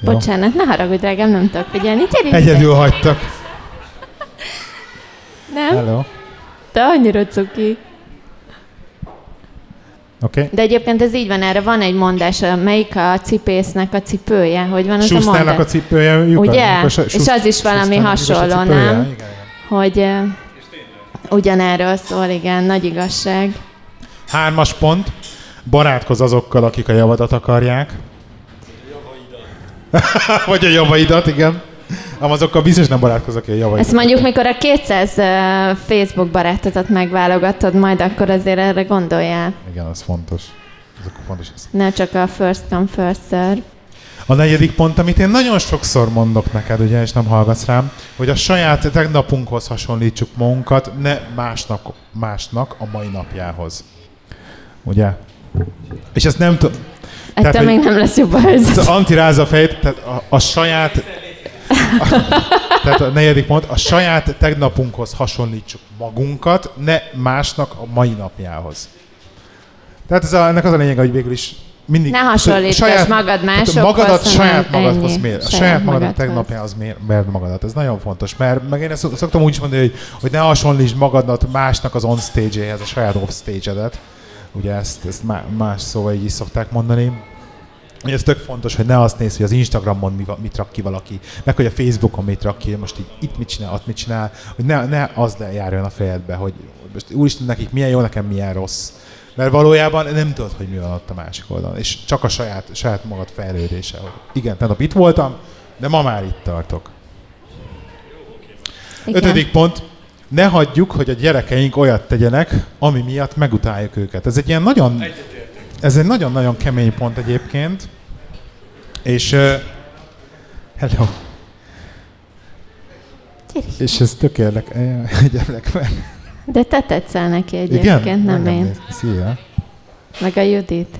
[SPEAKER 1] Jó?
[SPEAKER 3] Bocsánat, ne haragudj, drágám, nem tudok figyelni. Gyere ide!
[SPEAKER 1] Egyedül hagytak.
[SPEAKER 3] Nem?
[SPEAKER 1] Hello.
[SPEAKER 3] Te annyira cuki.
[SPEAKER 1] Okay.
[SPEAKER 3] De egyébként ez így van, erre van egy mondás, melyik a cipésznek a cipője, hogy van az a mondás?
[SPEAKER 1] a cipője lyukas.
[SPEAKER 3] Ugye?
[SPEAKER 1] lyukas-
[SPEAKER 3] És
[SPEAKER 1] Schust-
[SPEAKER 3] az is valami
[SPEAKER 1] a
[SPEAKER 3] hasonló,
[SPEAKER 1] cipője?
[SPEAKER 3] nem?
[SPEAKER 1] Igen, igen.
[SPEAKER 3] Hogy eh, ugyanerről szól, igen, nagy igazság.
[SPEAKER 1] Hármas pont. Barátkozz azokkal, akik a javadat akarják. Vagy a javaidat, igen. Ám azokkal biztos nem barátkozok, a javaidat.
[SPEAKER 3] Ezt mondjuk, mikor a 200 eh, Facebook barátodat megválogatod, majd akkor azért erre gondoljál.
[SPEAKER 1] Igen, az fontos. Ez akkor fontos. Ez.
[SPEAKER 3] Ne csak a first come, first serve.
[SPEAKER 1] A negyedik pont, amit én nagyon sokszor mondok neked, ugye, és nem hallgatsz rám, hogy a saját tegnapunkhoz hasonlítsuk magunkat, ne másnak, másnak a mai napjához. Ugye? És ezt nem tudom.
[SPEAKER 3] Ettől még nem lesz jobb a helyzet.
[SPEAKER 1] az antirázza fejt, tehát a, a saját... Tehát a negyedik pont, a saját tegnapunkhoz hasonlítsuk magunkat, ne másnak a mai napjához. Tehát ez a, ennek az a lényeg, hogy végül is mindig...
[SPEAKER 3] Ne hasonlítass magad
[SPEAKER 1] tehát
[SPEAKER 3] másokhoz,
[SPEAKER 1] magadat saját magadhoz
[SPEAKER 3] ennyi.
[SPEAKER 1] mér. A
[SPEAKER 3] Saját
[SPEAKER 1] saját magadat tegnapjához mér, mérd magadat. Ez nagyon fontos, mert meg én szoktam úgy is mondani, hogy, hogy ne hasonlítsd magadat másnak az on stage-éhez, a saját off stage-edet. Ugye ezt, ezt má- más szóval így is szokták mondani. Ez tök fontos, hogy ne azt nézd, hogy az Instagramon mi, mit rak ki valaki, meg hogy a Facebookon mit rak ki, most így itt mit csinál, ott mit csinál, hogy ne, ne az járjon a fejedbe, hogy most úristen nekik milyen jó, nekem milyen rossz. Mert valójában nem tudod, hogy mi van ott a másik oldalon. És csak a saját, saját magad fejlődése. Hogy igen, tegnap itt voltam, de ma már itt tartok.
[SPEAKER 3] Igen.
[SPEAKER 1] Ötödik pont. Ne hagyjuk, hogy a gyerekeink olyat tegyenek, ami miatt megutáljuk őket. Ez egy ilyen nagyon... Ez egy nagyon-nagyon kemény pont egyébként. És... Uh, hello.
[SPEAKER 3] Gyere.
[SPEAKER 1] És ez tök egyemlek meg.
[SPEAKER 3] De te tetszel neki
[SPEAKER 1] Igen?
[SPEAKER 3] egyébként, nem
[SPEAKER 1] Engem
[SPEAKER 3] én.
[SPEAKER 1] néz. Szia.
[SPEAKER 3] Meg a Judit.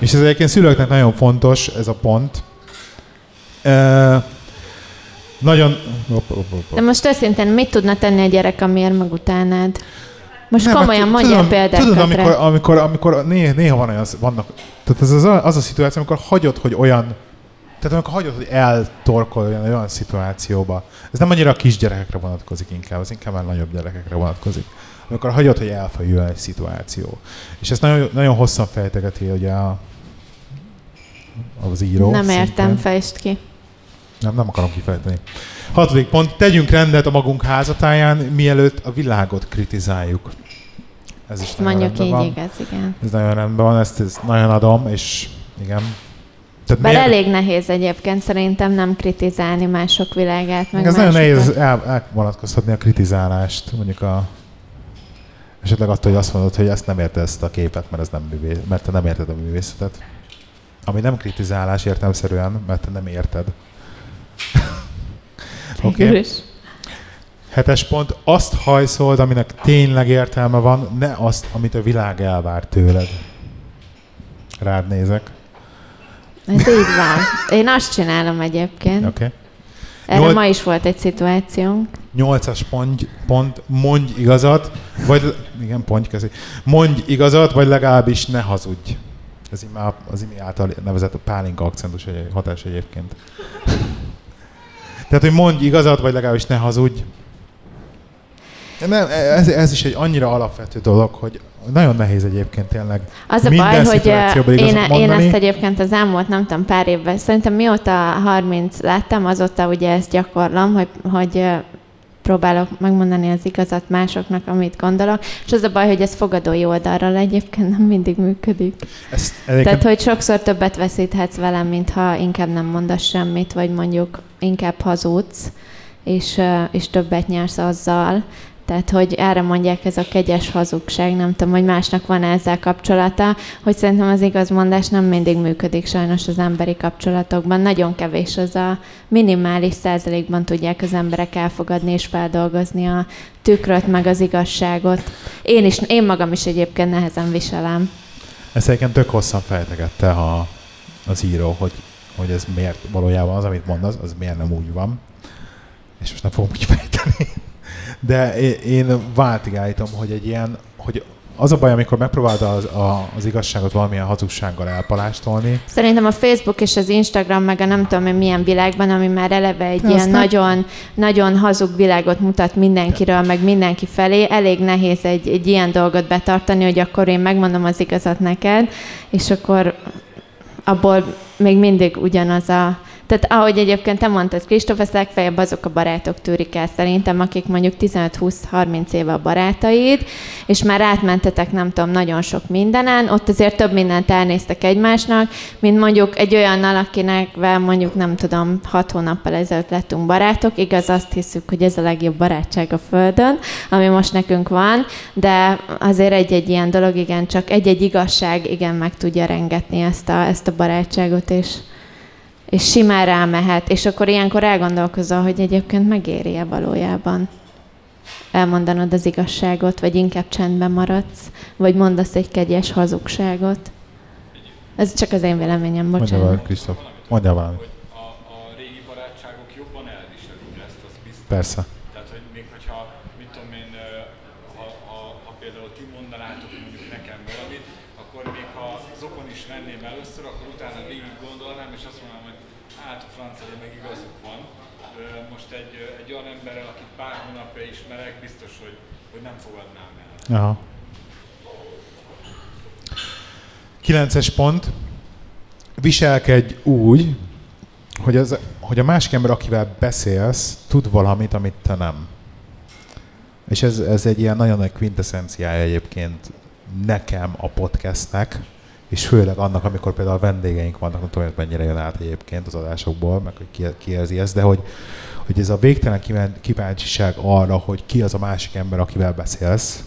[SPEAKER 1] És ez egyébként szülőknek nagyon fontos, ez a pont. Uh, nagyon... Hopp, hopp, hopp,
[SPEAKER 3] De
[SPEAKER 1] hopp.
[SPEAKER 3] most őszintén, mit tudna tenni a gyerek, amiért megutálnád? Most
[SPEAKER 1] Nem,
[SPEAKER 3] komolyan
[SPEAKER 1] hát
[SPEAKER 3] mondjál
[SPEAKER 1] tudom,
[SPEAKER 3] példákat
[SPEAKER 1] Tudod, amikor, amikor, amikor néha, néha van olyan, vannak, tehát ez az, a- az a szituáció, amikor hagyod, hogy olyan, tehát amikor hagyod, hogy eltorkoljon olyan szituációba. Ez nem annyira a kisgyerekekre vonatkozik inkább, ez inkább már nagyobb gyerekekre vonatkozik. amikor hagyod, hogy elfajuljon egy szituáció. És ezt nagyon, nagyon hosszan fejtegeti ugye a, az író.
[SPEAKER 3] Nem értem, fejtsd ki.
[SPEAKER 1] Nem, nem akarom kifejteni. Hatodik pont, tegyünk rendet a magunk házatáján, mielőtt a világot kritizáljuk. Ez is nagyon
[SPEAKER 3] Mondjuk így,
[SPEAKER 1] van.
[SPEAKER 3] igaz, igen.
[SPEAKER 1] Ez nagyon rendben van, ezt, ezt nagyon adom, és igen. Tehát
[SPEAKER 3] Bár
[SPEAKER 1] miért-
[SPEAKER 3] elég nehéz egyébként szerintem nem kritizálni mások világát, meg
[SPEAKER 1] ez nagyon nehéz el, elvonatkoztatni a kritizálást, mondjuk a esetleg attól, hogy azt mondod, hogy ezt nem érted ezt a képet, mert, ez nem művé, mert te nem érted a művészetet. Ami nem kritizálás értelmszerűen, mert te nem érted. Oké.
[SPEAKER 3] Is.
[SPEAKER 1] Hetes pont, azt hajszold, aminek tényleg értelme van, ne azt, amit a világ elvár tőled. Rád nézek.
[SPEAKER 3] Ez így van. Én azt csinálom egyébként.
[SPEAKER 1] Oké. Okay.
[SPEAKER 3] Erre
[SPEAKER 1] Nyolc-
[SPEAKER 3] ma is volt egy szituációnk.
[SPEAKER 1] Nyolcas pont, pont, mondj igazat, vagy, igen, pont kezdi. Mondj igazat, vagy legalábbis ne hazudj. Ez így már az imi által nevezett a pálinka akcentus hatás egyébként. Tehát, hogy mondj igazat, vagy legalábbis ne hazudj. Nem, ez, ez is egy annyira alapvető dolog, hogy nagyon nehéz egyébként tényleg
[SPEAKER 3] Az a baj, hogy ö, én,
[SPEAKER 1] igazat
[SPEAKER 3] én
[SPEAKER 1] mondani.
[SPEAKER 3] ezt egyébként az elmúlt, nem tudom, pár évben, szerintem mióta 30 láttam, azóta ugye ezt gyakorlom, hogy, hogy próbálok megmondani az igazat másoknak, amit gondolok, és az a baj, hogy ez fogadói oldalról egyébként nem mindig működik.
[SPEAKER 1] Ez, egyébként
[SPEAKER 3] Tehát, hogy sokszor többet veszíthetsz velem, mintha inkább nem mondasz semmit, vagy mondjuk inkább hazudsz, és, és többet nyersz azzal. Tehát, hogy erre mondják ez a kegyes hazugság, nem tudom, hogy másnak van ezzel kapcsolata, hogy szerintem az igazmondás nem mindig működik sajnos az emberi kapcsolatokban. Nagyon kevés az a minimális százalékban tudják az emberek elfogadni és feldolgozni a tükröt, meg az igazságot. Én, is, én magam is egyébként nehezen viselem.
[SPEAKER 1] Ezt egyébként tök hosszan fejtegette a, az író, hogy, hogy ez miért valójában az, amit mondasz, az miért nem úgy van. És most nem fogom kifejteni. De én, váltig állítom, hogy egy ilyen, hogy az a baj, amikor megpróbálod az, a, az igazságot valamilyen hazugsággal elpalástolni,
[SPEAKER 3] Szerintem a Facebook és az Instagram, meg a nem tudom én milyen világban, ami már eleve egy
[SPEAKER 1] De
[SPEAKER 3] ilyen nagyon, nagyon hazug világot mutat mindenkiről, meg mindenki felé, elég nehéz egy, egy ilyen dolgot betartani, hogy akkor én megmondom az igazat neked, és akkor abból még mindig ugyanaz a... Tehát ahogy egyébként te mondtad, Kristóf, ezt legfeljebb azok a barátok tűrik el szerintem, akik mondjuk 15-20-30 éve a barátaid, és már átmentetek nem tudom, nagyon sok mindenen, ott azért több mindent elnéztek egymásnak, mint mondjuk egy olyannal, akinek mondjuk nem tudom, hat hónappal ezelőtt lettünk barátok, igaz azt hiszük, hogy ez a legjobb barátság a Földön, ami most nekünk van, de azért egy-egy ilyen dolog, igen, csak egy-egy igazság, igen, meg tudja rengetni ezt a, ezt a barátságot, és, és simán rámehet, és akkor ilyenkor elgondolkozol, hogy egyébként megéri-e valójában elmondanod az igazságot, vagy inkább csendben maradsz, vagy mondasz egy kegyes hazugságot. Ez csak az én véleményem,
[SPEAKER 1] mondja
[SPEAKER 3] bocsánat.
[SPEAKER 1] mondja valamit.
[SPEAKER 4] hogy a, a régi barátságok jobban elviselik ezt, az biztos.
[SPEAKER 1] Persze.
[SPEAKER 4] Tehát, hogy még hogyha, mit tudom én, ö, ha, ha, ha például ti mondanátok mondjuk nekem valamit, akkor még ha zokon is venném először, akkor utána végig gondolnám, és azt mondanám, hogy hát a francia meg igazuk van. Ö, Most egy, ö, egy olyan emberrel, akit pár hónapja ismerek, biztos, hogy, hogy nem fogadnám el.
[SPEAKER 1] Aha. Kilences pont. Viselkedj úgy, hogy, az, hogy a másik ember, akivel beszélsz, tud valamit, amit te nem. És ez, ez egy ilyen nagyon nagy quintessenciája egyébként nekem a podcastnek, és főleg annak, amikor például vendégeink vannak, nem tudom, hogy mennyire jön át egyébként az adásokból, meg hogy ki, ki érzi ezt, de hogy, hogy ez a végtelen kíván- kíváncsiság arra, hogy ki az a másik ember, akivel beszélsz,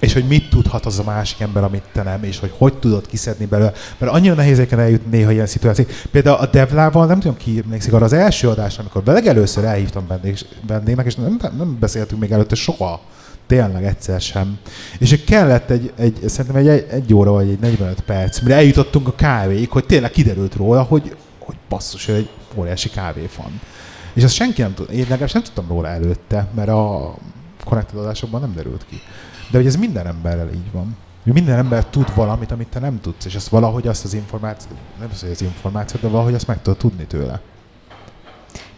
[SPEAKER 1] és hogy mit tudhat az a másik ember, amit te nem, és hogy hogy tudod kiszedni belőle. Mert annyira nehéz eljutni néha ilyen szituáció. Például a Devlával, nem tudom ki emlékszik arra az első adásra, amikor legelőször elhívtam vendég, vendégnek, és nem, nem beszéltünk még előtte soha. Tényleg egyszer sem. És kellett egy, egy szerintem egy, egy óra vagy egy 45 perc, mire eljutottunk a kávéig, hogy tényleg kiderült róla, hogy, hogy basszus, ő egy óriási kávéfan. És azt senki nem tud, én legalábbis nem tudtam róla előtte, mert a connected adásokban nem derült ki. De hogy ez minden emberrel így van. Minden ember tud valamit, amit te nem tudsz, és azt valahogy azt az információt, nem az, hogy az információt, de valahogy azt meg tudod tudni tőle.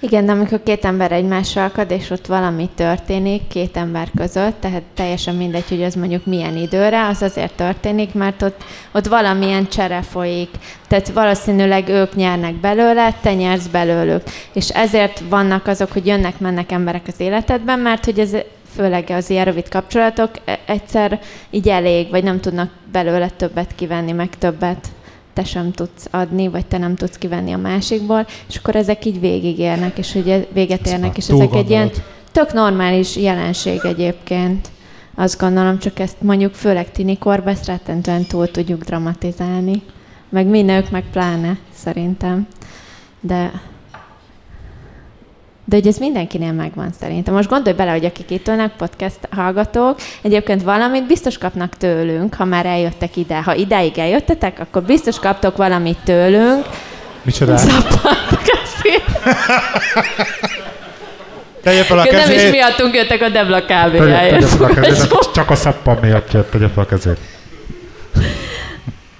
[SPEAKER 3] Igen, de amikor két ember egymással akad, és ott valami történik két ember között, tehát teljesen mindegy, hogy az mondjuk milyen időre, az azért történik, mert ott, ott valamilyen csere folyik. Tehát valószínűleg ők nyernek belőle, te nyersz belőlük. És ezért vannak azok, hogy jönnek-mennek emberek az életedben, mert hogy ez főleg az ilyen rövid kapcsolatok e- egyszer így elég, vagy nem tudnak belőle többet kivenni, meg többet te sem tudsz adni, vagy te nem tudsz kivenni a másikból, és akkor ezek így végigérnek, és ugye véget érnek, és ezek egy ilyen tök normális jelenség egyébként. Azt gondolom, csak ezt mondjuk főleg tinikorban ezt rettentően túl tudjuk dramatizálni. Meg mi nők, meg pláne, szerintem. De de hogy ez mindenkinél megvan szerintem. Most gondolj bele, hogy akik itt ülnek, podcast hallgatók, egyébként valamit biztos kapnak tőlünk, ha már eljöttek ide. Ha ideig eljöttetek, akkor biztos kaptok valamit tőlünk.
[SPEAKER 1] Micsoda?
[SPEAKER 3] Szappantok
[SPEAKER 1] Tegye fel a
[SPEAKER 3] Nem
[SPEAKER 1] kezét.
[SPEAKER 3] is miattunk jöttek a Debla
[SPEAKER 1] Tegye, tegye
[SPEAKER 3] kávéjáért.
[SPEAKER 1] fel a kezét. Csak a szappan miatt jött, tegye fel a kezét.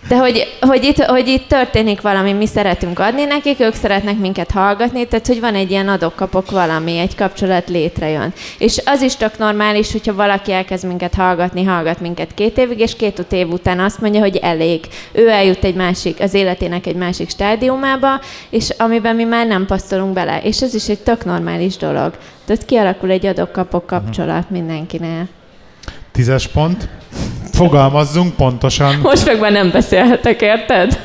[SPEAKER 3] De hogy, hogy, itt, hogy itt történik valami, mi szeretünk adni nekik, ők szeretnek minket hallgatni, tehát hogy van egy ilyen adok-kapok valami, egy kapcsolat létrejön. És az is tök normális, hogyha valaki elkezd minket hallgatni, hallgat minket két évig, és két év után azt mondja, hogy elég. Ő eljut egy másik, az életének egy másik stádiumába, és amiben mi már nem passzolunk bele. És ez is egy tök normális dolog. Tehát kialakul egy adok-kapok kapcsolat mindenkinél.
[SPEAKER 1] Tízes pont. Fogalmazzunk pontosan.
[SPEAKER 3] Most meg már nem beszélhetek, érted?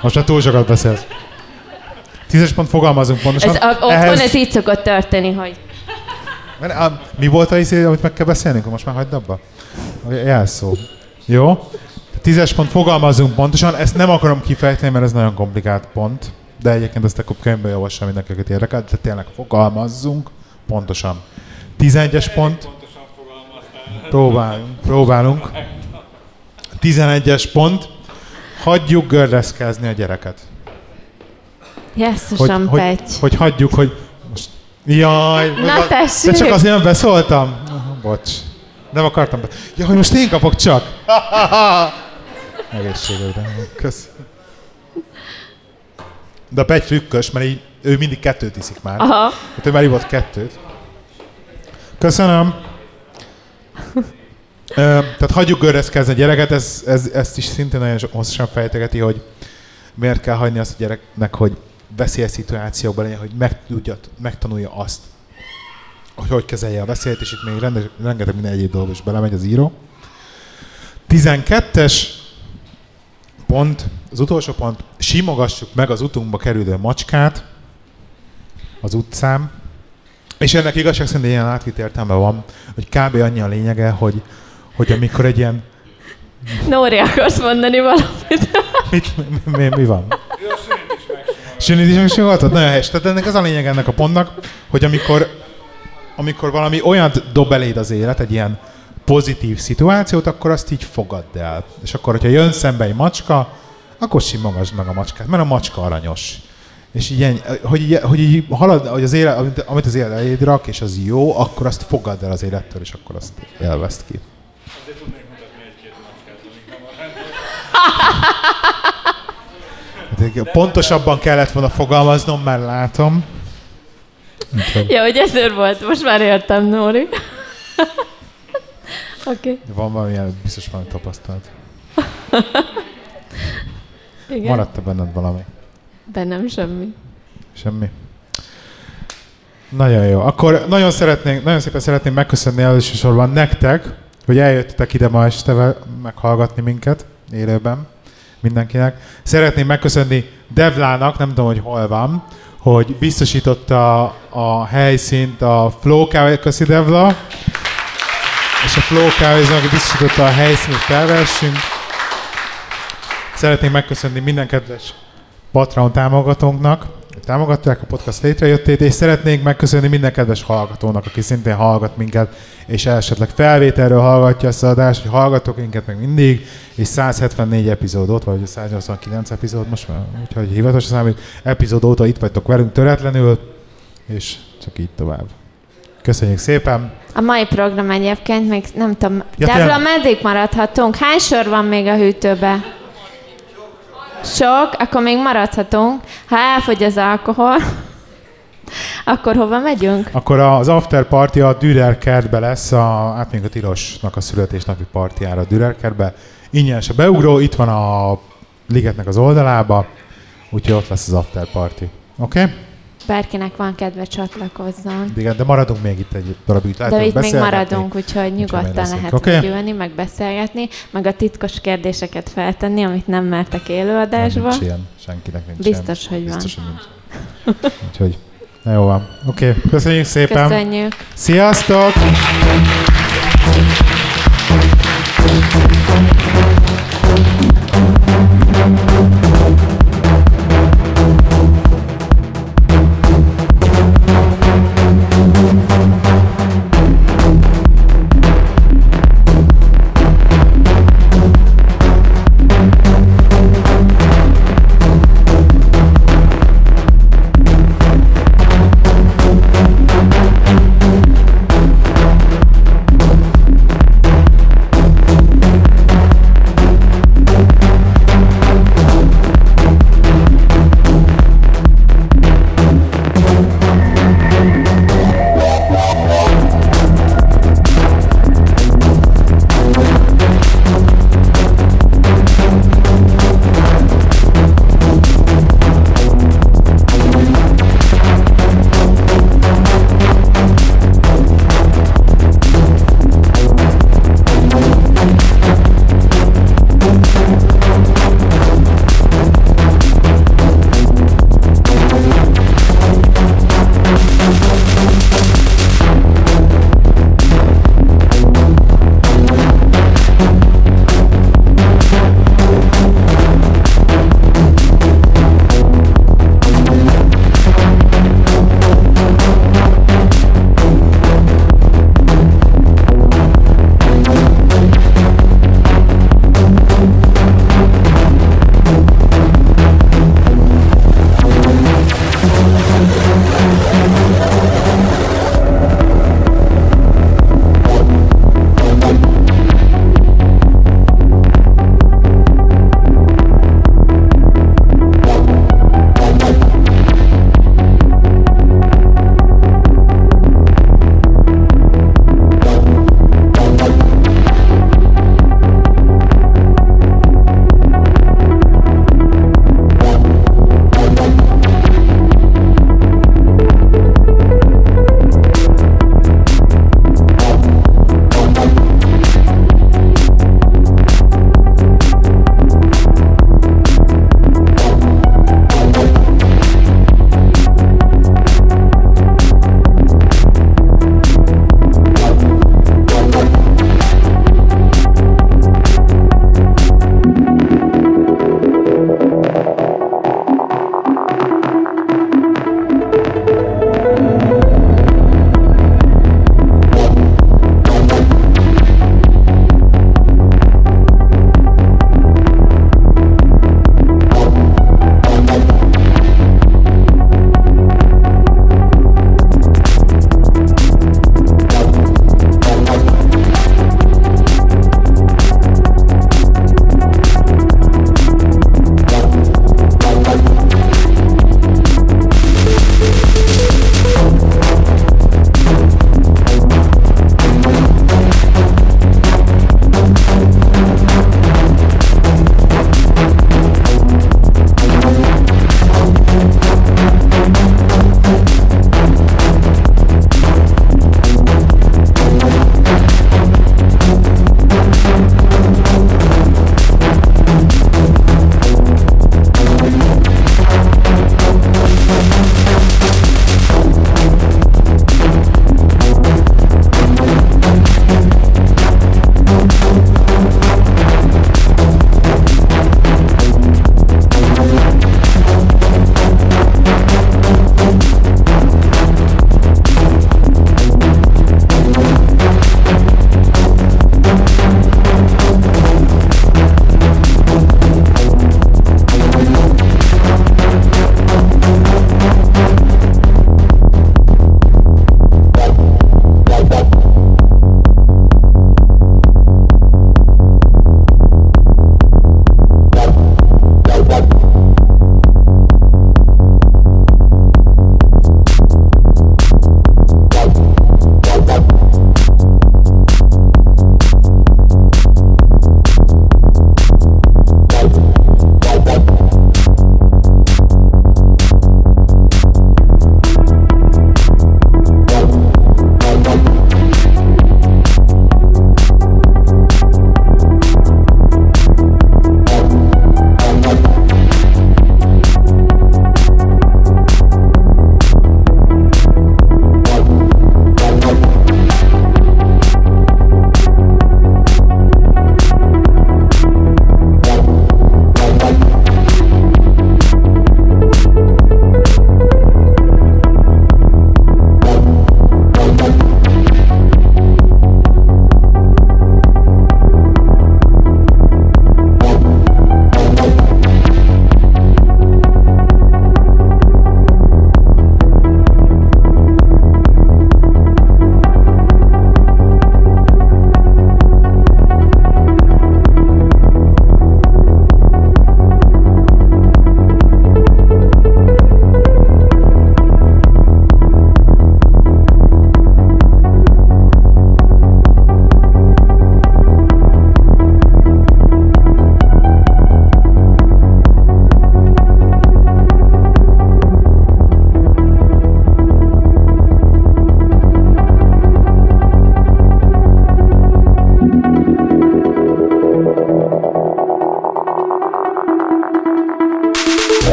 [SPEAKER 1] Most már túl sokat beszélsz. Tízes pont, fogalmazunk pontosan.
[SPEAKER 3] Ez, a, otthon
[SPEAKER 1] Ehhez-
[SPEAKER 3] ez így szokott történni, hogy
[SPEAKER 1] Mert, mi volt a izé, amit meg kell beszélnünk? Most már hagyd abba? A Jelszó. Jó? Tízes pont, fogalmazunk pontosan. Ezt nem akarom kifejteni, mert ez nagyon komplikált pont. De egyébként ezt akkor könyvben javaslom mindenki, akit érdekel. De tényleg fogalmazzunk pontosan. Tizenegyes pont. Próbálunk, próbálunk. Tizenegyes pont. Hagyjuk gördeszkázni a gyereket. Hogy,
[SPEAKER 3] jesszusom,
[SPEAKER 1] hogy,
[SPEAKER 3] Pegy.
[SPEAKER 1] hogy hagyjuk, hogy most... Jaj,
[SPEAKER 3] Na
[SPEAKER 1] de
[SPEAKER 3] tessék!
[SPEAKER 1] csak azért nem beszóltam. Bocs. Nem akartam be. Ja, hogy most én kapok csak. Egészségedre. Kösz. De a Pegy trükkös, mert így, ő mindig kettőt iszik már.
[SPEAKER 3] Aha.
[SPEAKER 1] Hát ő már ivott kettőt. Köszönöm. Ö, tehát hagyjuk görreszkezni a gyereket, ez, ez, ezt is szintén nagyon hosszasan fejtegeti, hogy miért kell hagyni azt a gyereknek, hogy veszélyes szituációkban legyen, hogy megtudja, megtanulja azt, hogy hogy kezelje a veszélyt, és itt még rende, rengeteg minden egyéb dolog is belemegy az író. 12-es pont, az utolsó pont, simogassuk meg az utunkba kerülő macskát az utcán, és ennek igazság szerint ilyen átvitt értelme van, hogy kb. annyi a lényege, hogy, hogy amikor egy ilyen...
[SPEAKER 3] Nóri, akarsz mondani valamit?
[SPEAKER 1] Mit, mi, mi, mi van? Sünit is megsimogatod? Nagyon helyes. Tehát ennek az a lényeg ennek a pontnak, hogy amikor, amikor valami olyat dob eléd az élet, egy ilyen pozitív szituációt, akkor azt így fogadd el. És akkor, hogyha jön szembe egy macska, akkor simogasd meg a macskát, mert a macska aranyos. És így, ennyi- hogy, így, hogy így halad, hogy az élet, amit, amit az élet eléd rak, és az jó, akkor azt fogadd el az élettől, és akkor azt élvezd ki.
[SPEAKER 4] Azért tudnék mutatni egy-két macskát, amik nem a
[SPEAKER 1] Pontosabban kellett volna fogalmaznom, mert látom. Úgyhogy
[SPEAKER 3] Ja, hogy ezért volt, most már értem, Nóri. Oké, okay.
[SPEAKER 1] Van valamilyen, biztos van tapasztalat.
[SPEAKER 3] igen.
[SPEAKER 1] Maradt-e benned valami?
[SPEAKER 3] Bennem semmi.
[SPEAKER 1] Semmi? Nagyon jó. Akkor nagyon szeretnénk, nagyon szépen szeretném megköszönni elsősorban nektek, hogy eljöttetek ide ma este meghallgatni minket élőben mindenkinek. Szeretném megköszönni Devlának, nem tudom, hogy hol van, hogy biztosította a helyszínt a Flow Kávé, Devla, és a Flow Kávézónak biztosította a helyszínt, hogy felvessünk. Szeretném megköszönni minden kedves Patreon támogatónknak, támogatták a podcast létrejöttét, és szeretnénk megköszönni minden kedves hallgatónak, aki szintén hallgat minket, és esetleg felvételről hallgatja ezt az adást, hogy hallgatok minket meg mindig, és 174 epizód ott, vagy 189 epizód most már, úgyhogy hivatalos számít, epizód óta itt vagytok velünk töretlenül, és csak így tovább. Köszönjük szépen!
[SPEAKER 3] A mai program egyébként még nem tudom,
[SPEAKER 1] Ja,
[SPEAKER 3] Debla, meddig maradhatunk? Hány sor van még a hűtőbe? Sok? Akkor még maradhatunk. Ha elfogy az alkohol, Akkor hova megyünk?
[SPEAKER 1] Akkor az after party a Dürer kertbe lesz, a, hát még a Tilosnak a születésnapi partiára a Dürer kertbe. Ingyenes a beugró, itt van a ligetnek az oldalába, úgyhogy ott lesz az after party. Oké? Okay?
[SPEAKER 3] Bárkinek van kedve csatlakozzon.
[SPEAKER 1] Igen, de maradunk még itt egy darabig.
[SPEAKER 3] De itt még maradunk, úgyhogy nyugodtan lehet okay? ülni, meg beszélgetni, meg a titkos kérdéseket feltenni, amit nem mertek élőadásba.
[SPEAKER 1] Nincs ilyen, senkinek nincs
[SPEAKER 3] Biztos,
[SPEAKER 1] ilyen.
[SPEAKER 3] hogy van.
[SPEAKER 1] Biztos, hogy nincs. Úgyhogy, na jó van. Oké, okay. köszönjük szépen.
[SPEAKER 3] Köszönjük!
[SPEAKER 1] Sziasztok!